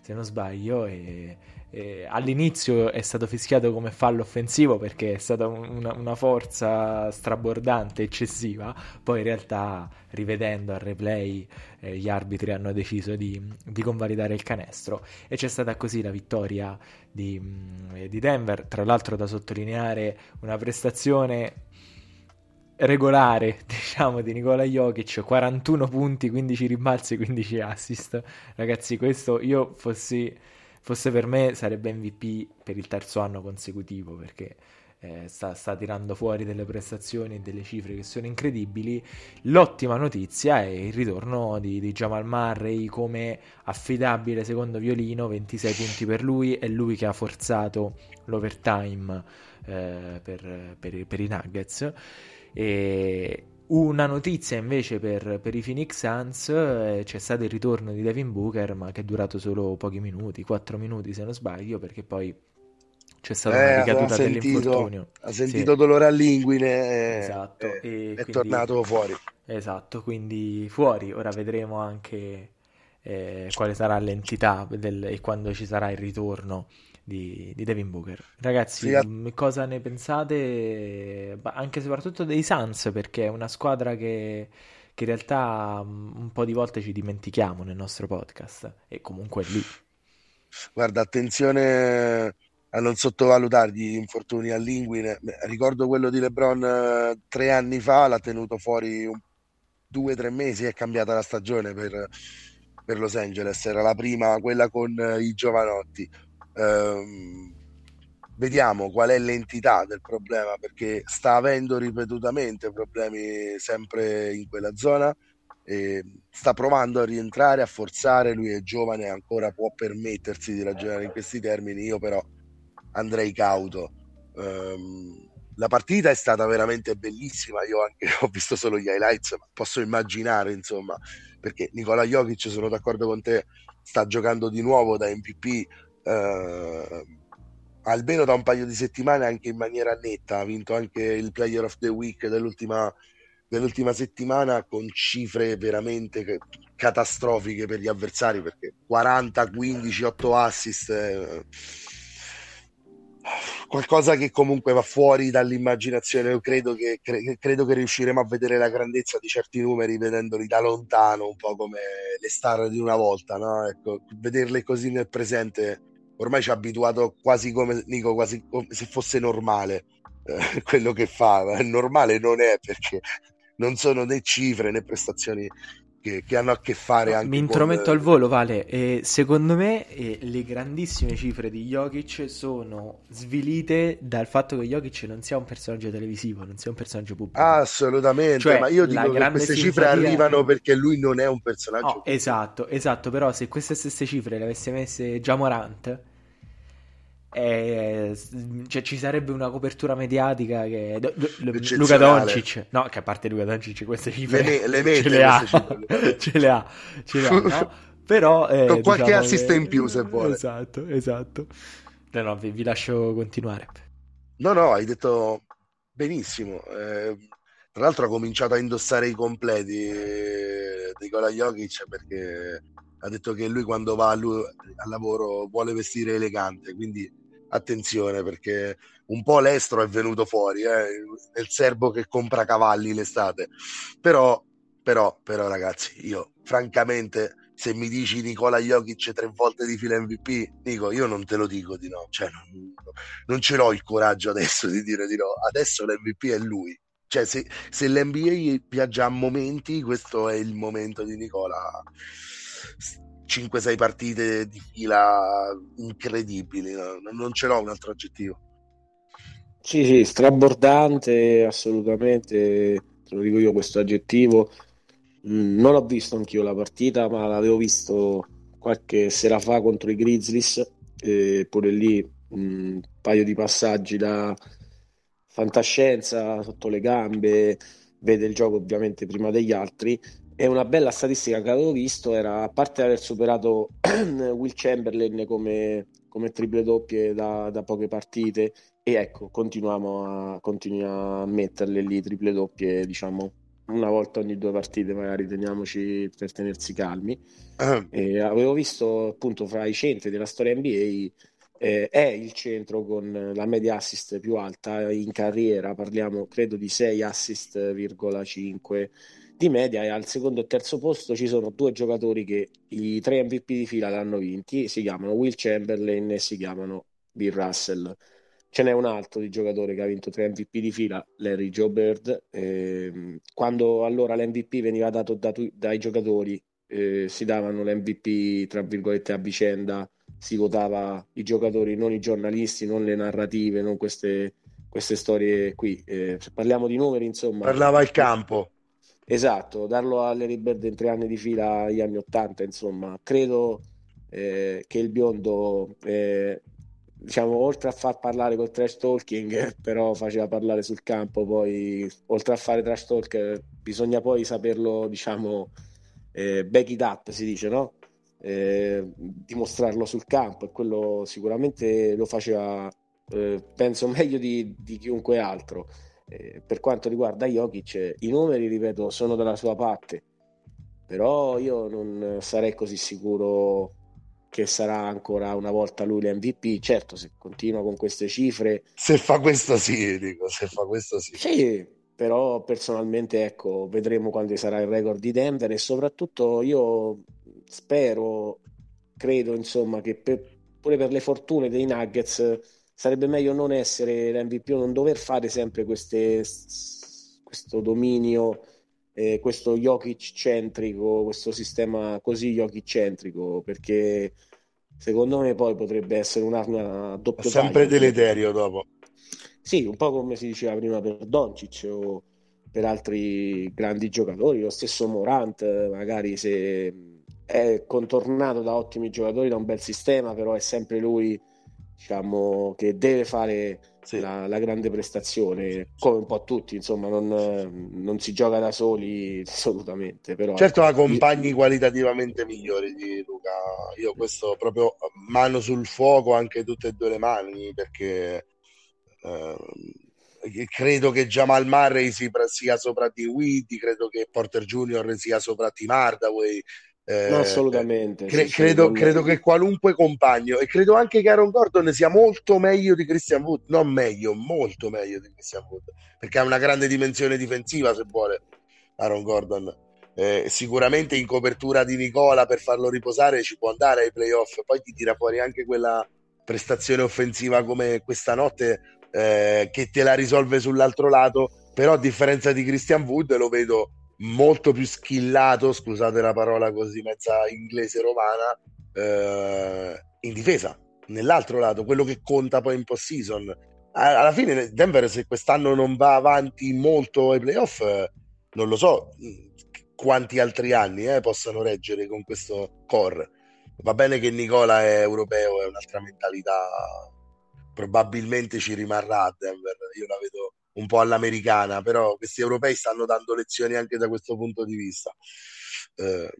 se non sbaglio e eh, all'inizio è stato fischiato come fallo offensivo perché è stata una, una, forza strabordante, eccessiva, poi in realtà rivedendo al replay eh, gli arbitri hanno deciso di, di, convalidare il canestro. E c'è stata così la vittoria di, mm, di Denver, tra l'altro da sottolineare una prestazione regolare, diciamo, di Nicola Jokic, 41 punti, 15 rimbalzi, 15 assist. Ragazzi, questo io fossi fosse per me sarebbe MVP per il terzo anno consecutivo perché eh, sta, sta, tirando fuori delle prestazioni e delle cifre che sono incredibili. L'ottima notizia è il ritorno di, di Jamal Murray come affidabile secondo violino, 26 punti per lui, è lui che ha forzato l'overtime eh, per, per, per i Nuggets. E una notizia invece per, per i Phoenix Suns, eh, c'è stato il ritorno di Devin Booker, ma che è durato solo pochi minuti, 4 minuti se non sbaglio, perché poi c'è stata eh, una ricaduta sentito, dell'infortunio. Ha sentito sì. dolore all'inguine e, esatto, e, e è quindi, tornato fuori. Esatto, quindi fuori. Ora vedremo anche eh, quale sarà l'entità del, e quando ci sarà il ritorno di, di Devin Booker. Ragazzi, sì, cosa ne pensate? Anche e soprattutto dei Suns, perché è una squadra che, che, in realtà un po' di volte ci dimentichiamo nel nostro podcast e comunque è lì. Guarda, attenzione a non sottovalutare gli infortuni all'inguine. Ricordo quello di LeBron eh, tre anni fa, l'ha tenuto fuori un, due o tre mesi, è cambiata la stagione per, per Los Angeles, era la prima, quella con eh, i giovanotti ehm, vediamo qual è l'entità del problema perché sta avendo ripetutamente problemi sempre in quella zona sta provando a rientrare, a forzare, lui è giovane, ancora può permettersi di ragionare in questi termini, io però andrei cauto. Um, la partita è stata veramente bellissima, io anche ho visto solo gli highlights, ma posso immaginare, insomma, perché Nicola Jokic, sono d'accordo con te, sta giocando di nuovo da MVP, eh, almeno da un paio di settimane anche in maniera netta, ha vinto anche il Player of the Week dell'ultima dell'ultima settimana con cifre veramente catastrofiche per gli avversari perché 40, 15, 8 assist eh, qualcosa che comunque va fuori dall'immaginazione io credo che, cre- credo che riusciremo a vedere la grandezza di certi numeri vedendoli da lontano un po' come le star di una volta no? ecco, vederle così nel presente ormai ci ha abituato quasi come Nico quasi come se fosse normale eh, quello che fa. Normale non è perché non sono né cifre né prestazioni che, che hanno a che fare anche Mi intrometto con... al volo, Vale. E secondo me eh, le grandissime cifre di Jokic sono svilite dal fatto che Jokic non sia un personaggio televisivo, non sia un personaggio pubblico. assolutamente, cioè, ma io dico che queste cifre arrivano perché lui non è un personaggio. Oh, esatto, esatto, però se queste stesse cifre le avesse messe già Morant eh, cioè, ci sarebbe una copertura mediatica che Luca Doncic. No che a parte Luca Doncic queste cifre le, le mette, ce, le ha, ce le ha ce le ha no? però eh, con qualche diciamo assist che... in più se vuole. Esatto esatto. No, no vi, vi, lascio continuare. No no hai detto benissimo. Eh, tra l'altro ha cominciato a indossare i completi eh, Nicola Jokic perché ha detto che lui quando va al lavoro vuole vestire elegante quindi attenzione perché un po' l'estro è venuto fuori eh, nel serbo che compra cavalli l'estate. Però però però ragazzi io francamente se mi dici Nicola Jokic tre volte di fila MVP dico io non te lo dico di no. Cioè non, non ce l'ho il coraggio adesso di dire di no. Adesso l'MVP è lui. Cioè se, se l'NBA viaggia a momenti questo è il momento di Nicola 5-6 partite di fila incredibili, non ce l'ho un altro aggettivo. Sì, sì, strabordante, assolutamente, te lo dico io questo aggettivo. Mm, non ho visto anch'io la partita, ma l'avevo visto qualche sera fa contro i Grizzlies, e pure lì mm, un paio di passaggi da fantascienza sotto le gambe, vede il gioco ovviamente prima degli altri e una bella statistica che avevo visto era, a parte aver superato Will Chamberlain come, come triple doppie da, da, poche partite, e ecco, continuiamo a, continuiamo a metterle lì, triple doppie, diciamo, una volta ogni due partite, magari teniamoci per tenersi calmi. E avevo visto appunto fra i centri della storia NBA eh, è il centro con la media assist più alta in carriera, parliamo credo di 6 assist,5 di media e al secondo e terzo posto ci sono due giocatori che i tre MVP di fila l'hanno vinti, si chiamano Will Chamberlain e si chiamano Bill Russell. Ce n'è un altro di giocatore che ha vinto tre MVP di fila, Larry Joe Bird. Eh, quando allora l'MVP veniva dato da tu, dai giocatori, eh, si davano l'MVP tra virgolette a vicenda, si votava i giocatori, non i giornalisti, non le narrative, non queste, queste storie qui. Eh, parliamo di numeri, insomma. Parlava il campo. Esatto, darlo a Larry Bird in tre anni di fila agli anni Ottanta, insomma, credo eh, che il biondo, eh, diciamo, oltre a far parlare col trash talking, però faceva parlare sul campo, poi oltre a fare trash talk bisogna poi saperlo, diciamo, eh, back it up, si dice, no? Eh, dimostrarlo sul campo e quello sicuramente lo faceva, eh, penso, meglio di, di chiunque altro. Eh, per quanto riguarda Jokic, i numeri, ripeto, sono dalla sua parte, però io non sarei così sicuro che sarà ancora una volta lui l'MVP. Certo, se continua con queste cifre... Se fa questo sì, dico, se fa questo sì. Sì, però personalmente, ecco, vedremo quando sarà il record di Denver e soprattutto io spero, credo, insomma, che per, pure per le fortune dei Nuggets sarebbe meglio non essere l'MVP o non dover fare sempre queste, questo dominio, eh, questo Jokic centrico, questo sistema così Jokic centrico, perché secondo me poi potrebbe essere un'arma doppia. Sempre taglio, deleterio dopo. Sì, un po' come si diceva prima per Doncic o per altri grandi giocatori, lo stesso Morant, magari se è contornato da ottimi giocatori, da un bel sistema, però è sempre lui diciamo, che deve fare sì. la, la, grande prestazione, come un po' tutti, insomma, non, non, si gioca da soli assolutamente. Però, certo ha compagni io... qualitativamente migliori di Luca, io questo proprio mano sul fuoco, anche tutte e due le mani, perché... Eh, credo che Jamal Murray sia sopra di Witty, credo che Porter Junior sia sopra Tim Hardaway. Eh, no, assolutamente. Cre- sì, credo, credo che qualunque compagno, e credo anche che Aaron Gordon sia molto meglio di Christian Wood, non meglio, molto meglio di Christian Wood, perché ha una grande dimensione difensiva se vuole Aaron Gordon. Eh, sicuramente in copertura di Nicola per farlo riposare ci può andare ai playoff, poi ti tira fuori anche quella prestazione offensiva come questa notte eh, che te la risolve sull'altro lato, però a differenza di Christian Wood lo vedo molto più skillato, scusate la parola così mezza inglese romana, eh, in difesa, nell'altro lato, quello che conta poi in post-season. Alla fine Denver se quest'anno non va avanti molto ai playoff, non lo so quanti altri anni eh, possano reggere con questo core. Va bene che Nicola è europeo, è un'altra mentalità probabilmente ci rimarrà a Denver. Io la vedo un po' all'americana, però questi europei stanno dando lezioni anche da questo punto di vista. Eh,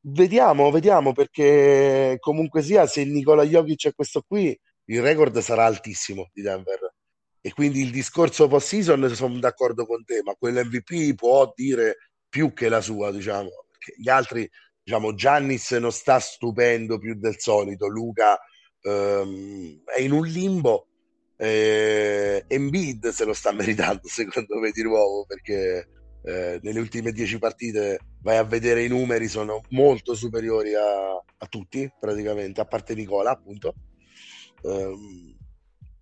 vediamo, vediamo perché comunque sia, se Nicola Jokic è questo qui, il record sarà altissimo di Denver. E quindi il discorso post-season sono d'accordo con te, ma quell'MVP può dire più che la sua, diciamo. Perché gli altri, diciamo, Giannis non sta stupendo più del solito, Luca ehm, è in un limbo. Eh, Embiid se lo sta meritando secondo me di nuovo perché eh, nelle ultime dieci partite vai a vedere i numeri sono molto superiori a, a tutti praticamente a parte Nicola appunto. Um,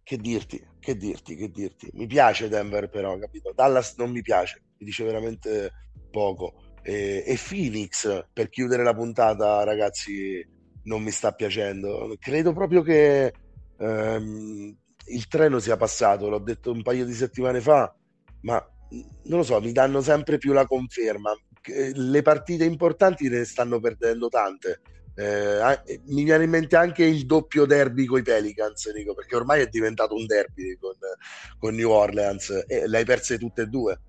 che dirti che dirti che dirti? Mi piace Denver però capito? Dallas non mi piace mi dice veramente poco. E, e Phoenix per chiudere la puntata ragazzi non mi sta piacendo. Credo proprio che ehm, il treno sia passato, l'ho detto un paio di settimane fa, ma non lo so, mi danno sempre più la conferma. Le partite importanti ne stanno perdendo tante. Eh, mi viene in mente anche il doppio derby con i Pelicans, Nico, perché ormai è diventato un derby con, con New Orleans e le hai perse tutte e due.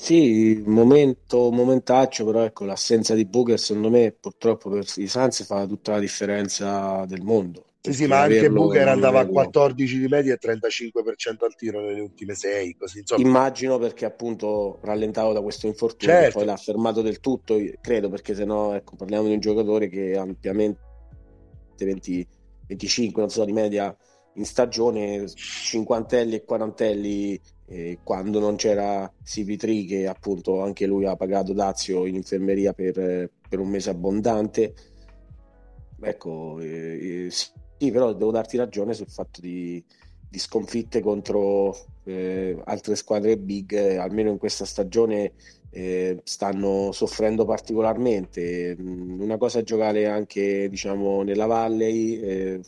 Sì, momento, momentaccio, però ecco, l'assenza di Booker secondo me purtroppo per i Suns fa tutta la differenza del mondo. Sì, sì, ma anche Booker andava a 14 di media e 35% al tiro nelle ultime 6. Così, Immagino perché appunto rallentato da questo infortunio, certo. poi l'ha fermato del tutto, credo, perché se no ecco, parliamo di un giocatore che ampiamente 20, 25, non so, di media in stagione, cinquantelli e quarantelli eh, quando non c'era CP3 che appunto anche lui ha pagato Dazio in infermeria per, per un mese abbondante ecco eh, eh, sì però devo darti ragione sul fatto di, di sconfitte contro eh, altre squadre big almeno in questa stagione eh, stanno soffrendo particolarmente. Mm, una cosa è giocare anche diciamo nella Valley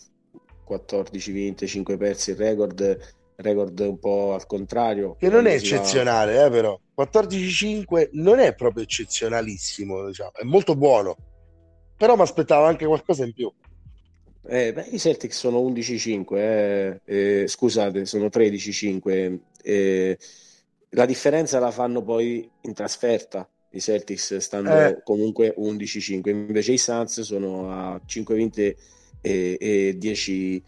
14 vinte 5 persi il record record un po' al contrario. Che non è eccezionale, eh, però 14-5 non è proprio eccezionalissimo, diciamo. è molto buono, però mi aspettavo anche qualcosa in più. Eh, beh, I Celtics sono 11-5, eh, eh, scusate, sono 13-5. Eh, la differenza la fanno poi in trasferta. I Celtics stanno eh. comunque 11-5, invece i Suns sono a 5 vinte e, e 10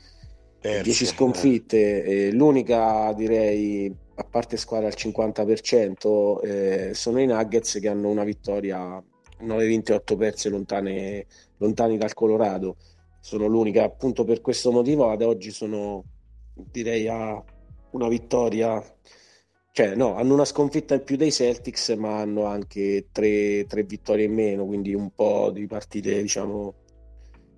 10 sconfitte, eh, l'unica direi a parte squadra al 50% eh, sono i Nuggets che hanno una vittoria 9 vinte 8 perse lontane, lontani dal Colorado. Sono l'unica appunto per questo motivo. Ad oggi sono direi a una vittoria. Cioè no, hanno una sconfitta in più dei Celtics ma hanno anche tre, tre vittorie in meno quindi un po' di partite diciamo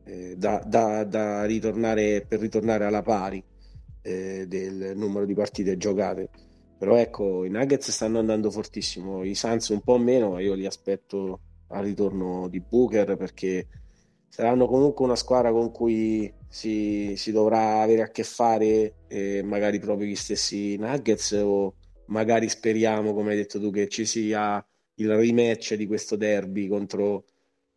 eh, da, da, da, ritornare per ritornare alla pari eh, del numero di partite giocate. Però ecco, i Nuggets stanno andando fortissimo, i Suns un po' meno, ma io li aspetto al ritorno di Booker perché saranno comunque una squadra con cui si, si dovrà avere a che fare eh, magari proprio gli stessi Nuggets o magari speriamo, come hai detto tu, che ci sia il rematch di questo derby contro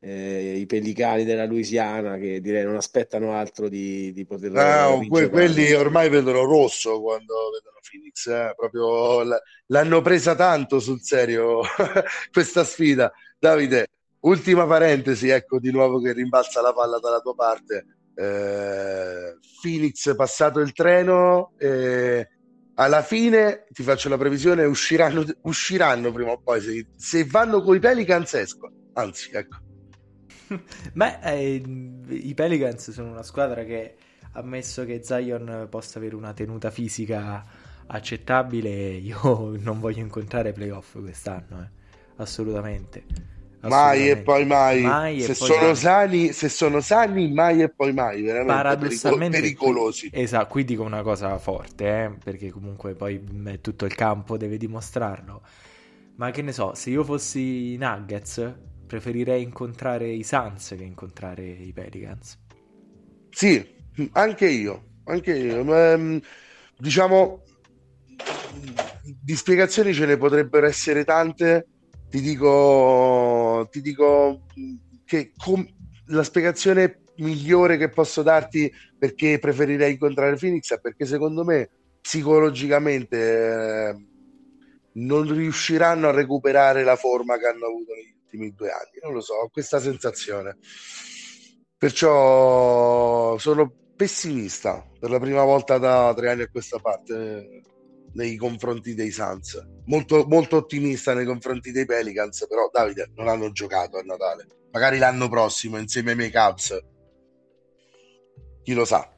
eh, i pellicani della Louisiana che direi non aspettano altro di, di poter no, que- quelli ormai vedono rosso quando vedono Phoenix eh? proprio l- l'hanno presa tanto sul serio questa sfida. Davide ultima parentesi ecco di nuovo che rimbalza la palla dalla tua parte. Eh, Phoenix passato il treno eh, alla fine ti faccio la previsione usciranno, usciranno prima o poi se, se vanno con i Pelicans escono. Anzi ecco Beh, eh, i Pelicans sono una squadra che ammesso che Zion possa avere una tenuta fisica accettabile io non voglio incontrare playoff quest'anno eh. assolutamente. Mai e poi mai, mai se, poi sono mai. Sani, se sono sani mai e poi mai veramente. Paradossalmente pericolosi. Esatto qui dico una cosa forte eh, perché comunque poi tutto il campo deve dimostrarlo. Ma che ne so se io fossi Nuggets preferirei incontrare i Suns che incontrare i Pelicans. Sì anche io anche io. Ehm, diciamo di spiegazioni ce ne potrebbero essere tante. Ti dico, ti dico che com- la spiegazione migliore che posso darti perché preferirei incontrare Phoenix è perché secondo me psicologicamente eh, non riusciranno a recuperare la forma che hanno avuto negli ultimi due anni. Non lo so, ho questa sensazione. Perciò sono pessimista per la prima volta da tre anni a questa parte nei confronti dei Suns. Molto, molto ottimista nei confronti dei Pelicans, però Davide non hanno giocato a Natale. Magari l'anno prossimo insieme ai miei Cubs. Chi lo sa?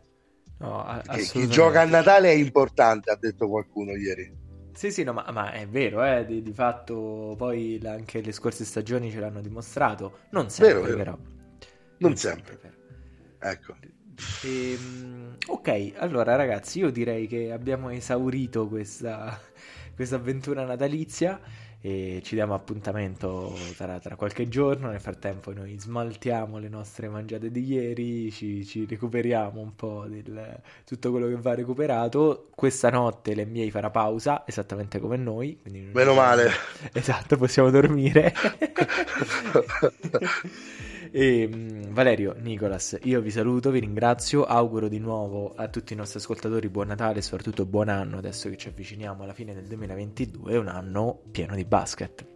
No, chi gioca a Natale è importante, ha detto qualcuno ieri. Sì, sì, no, ma, ma è vero, eh, di, di, fatto poi anche le scorse stagioni ce l'hanno dimostrato. Non sempre, vero, vero. però. Non, non sempre. sempre ecco. E, ehm, ok, allora ragazzi, io direi che abbiamo esaurito questa, questa avventura natalizia e ci diamo appuntamento tra, tra, qualche giorno. Nel frattempo noi smaltiamo le nostre mangiate di ieri, ci, ci recuperiamo un po' di tutto quello che va recuperato. Questa notte l'NBA farà pausa, esattamente come noi. Meno male. Esatto, possiamo dormire. E, mm, Valerio, Nicolas, io vi saluto, vi ringrazio, auguro di nuovo a tutti i nostri ascoltatori buon Natale e soprattutto buon anno adesso che ci avviciniamo alla fine del 2022, un anno pieno di basket.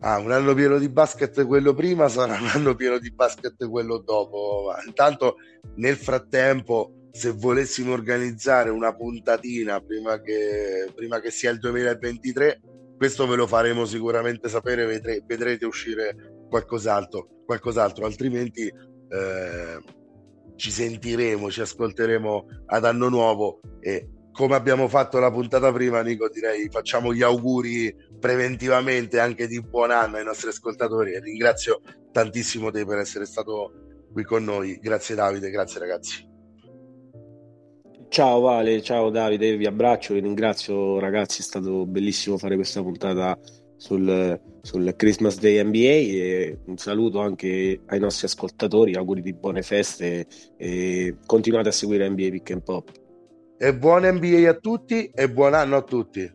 Ah, un anno pieno di basket quello prima, sarà un anno pieno di basket quello dopo. Intanto, nel frattempo, se volessimo organizzare una puntatina prima che, prima che sia il 2023, questo ve lo faremo sicuramente sapere, vedrete, vedrete uscire qualcos'altro, qualcos'altro. altrimenti eh, ci sentiremo, ci ascolteremo ad anno nuovo e come abbiamo fatto la puntata prima, Nico, direi facciamo gli auguri preventivamente anche di buon anno ai nostri ascoltatori ringrazio tantissimo te per essere stato qui con noi. Grazie Davide, grazie ragazzi. Ciao Vale, ciao Davide, vi abbraccio, vi ringrazio ragazzi, è stato bellissimo fare questa puntata sul, sul Christmas Day NBA un saluto anche ai nostri ascoltatori, auguri di buone feste e continuate a seguire NBA Pick and Pop. E buon NBA a tutti e buon anno a tutti.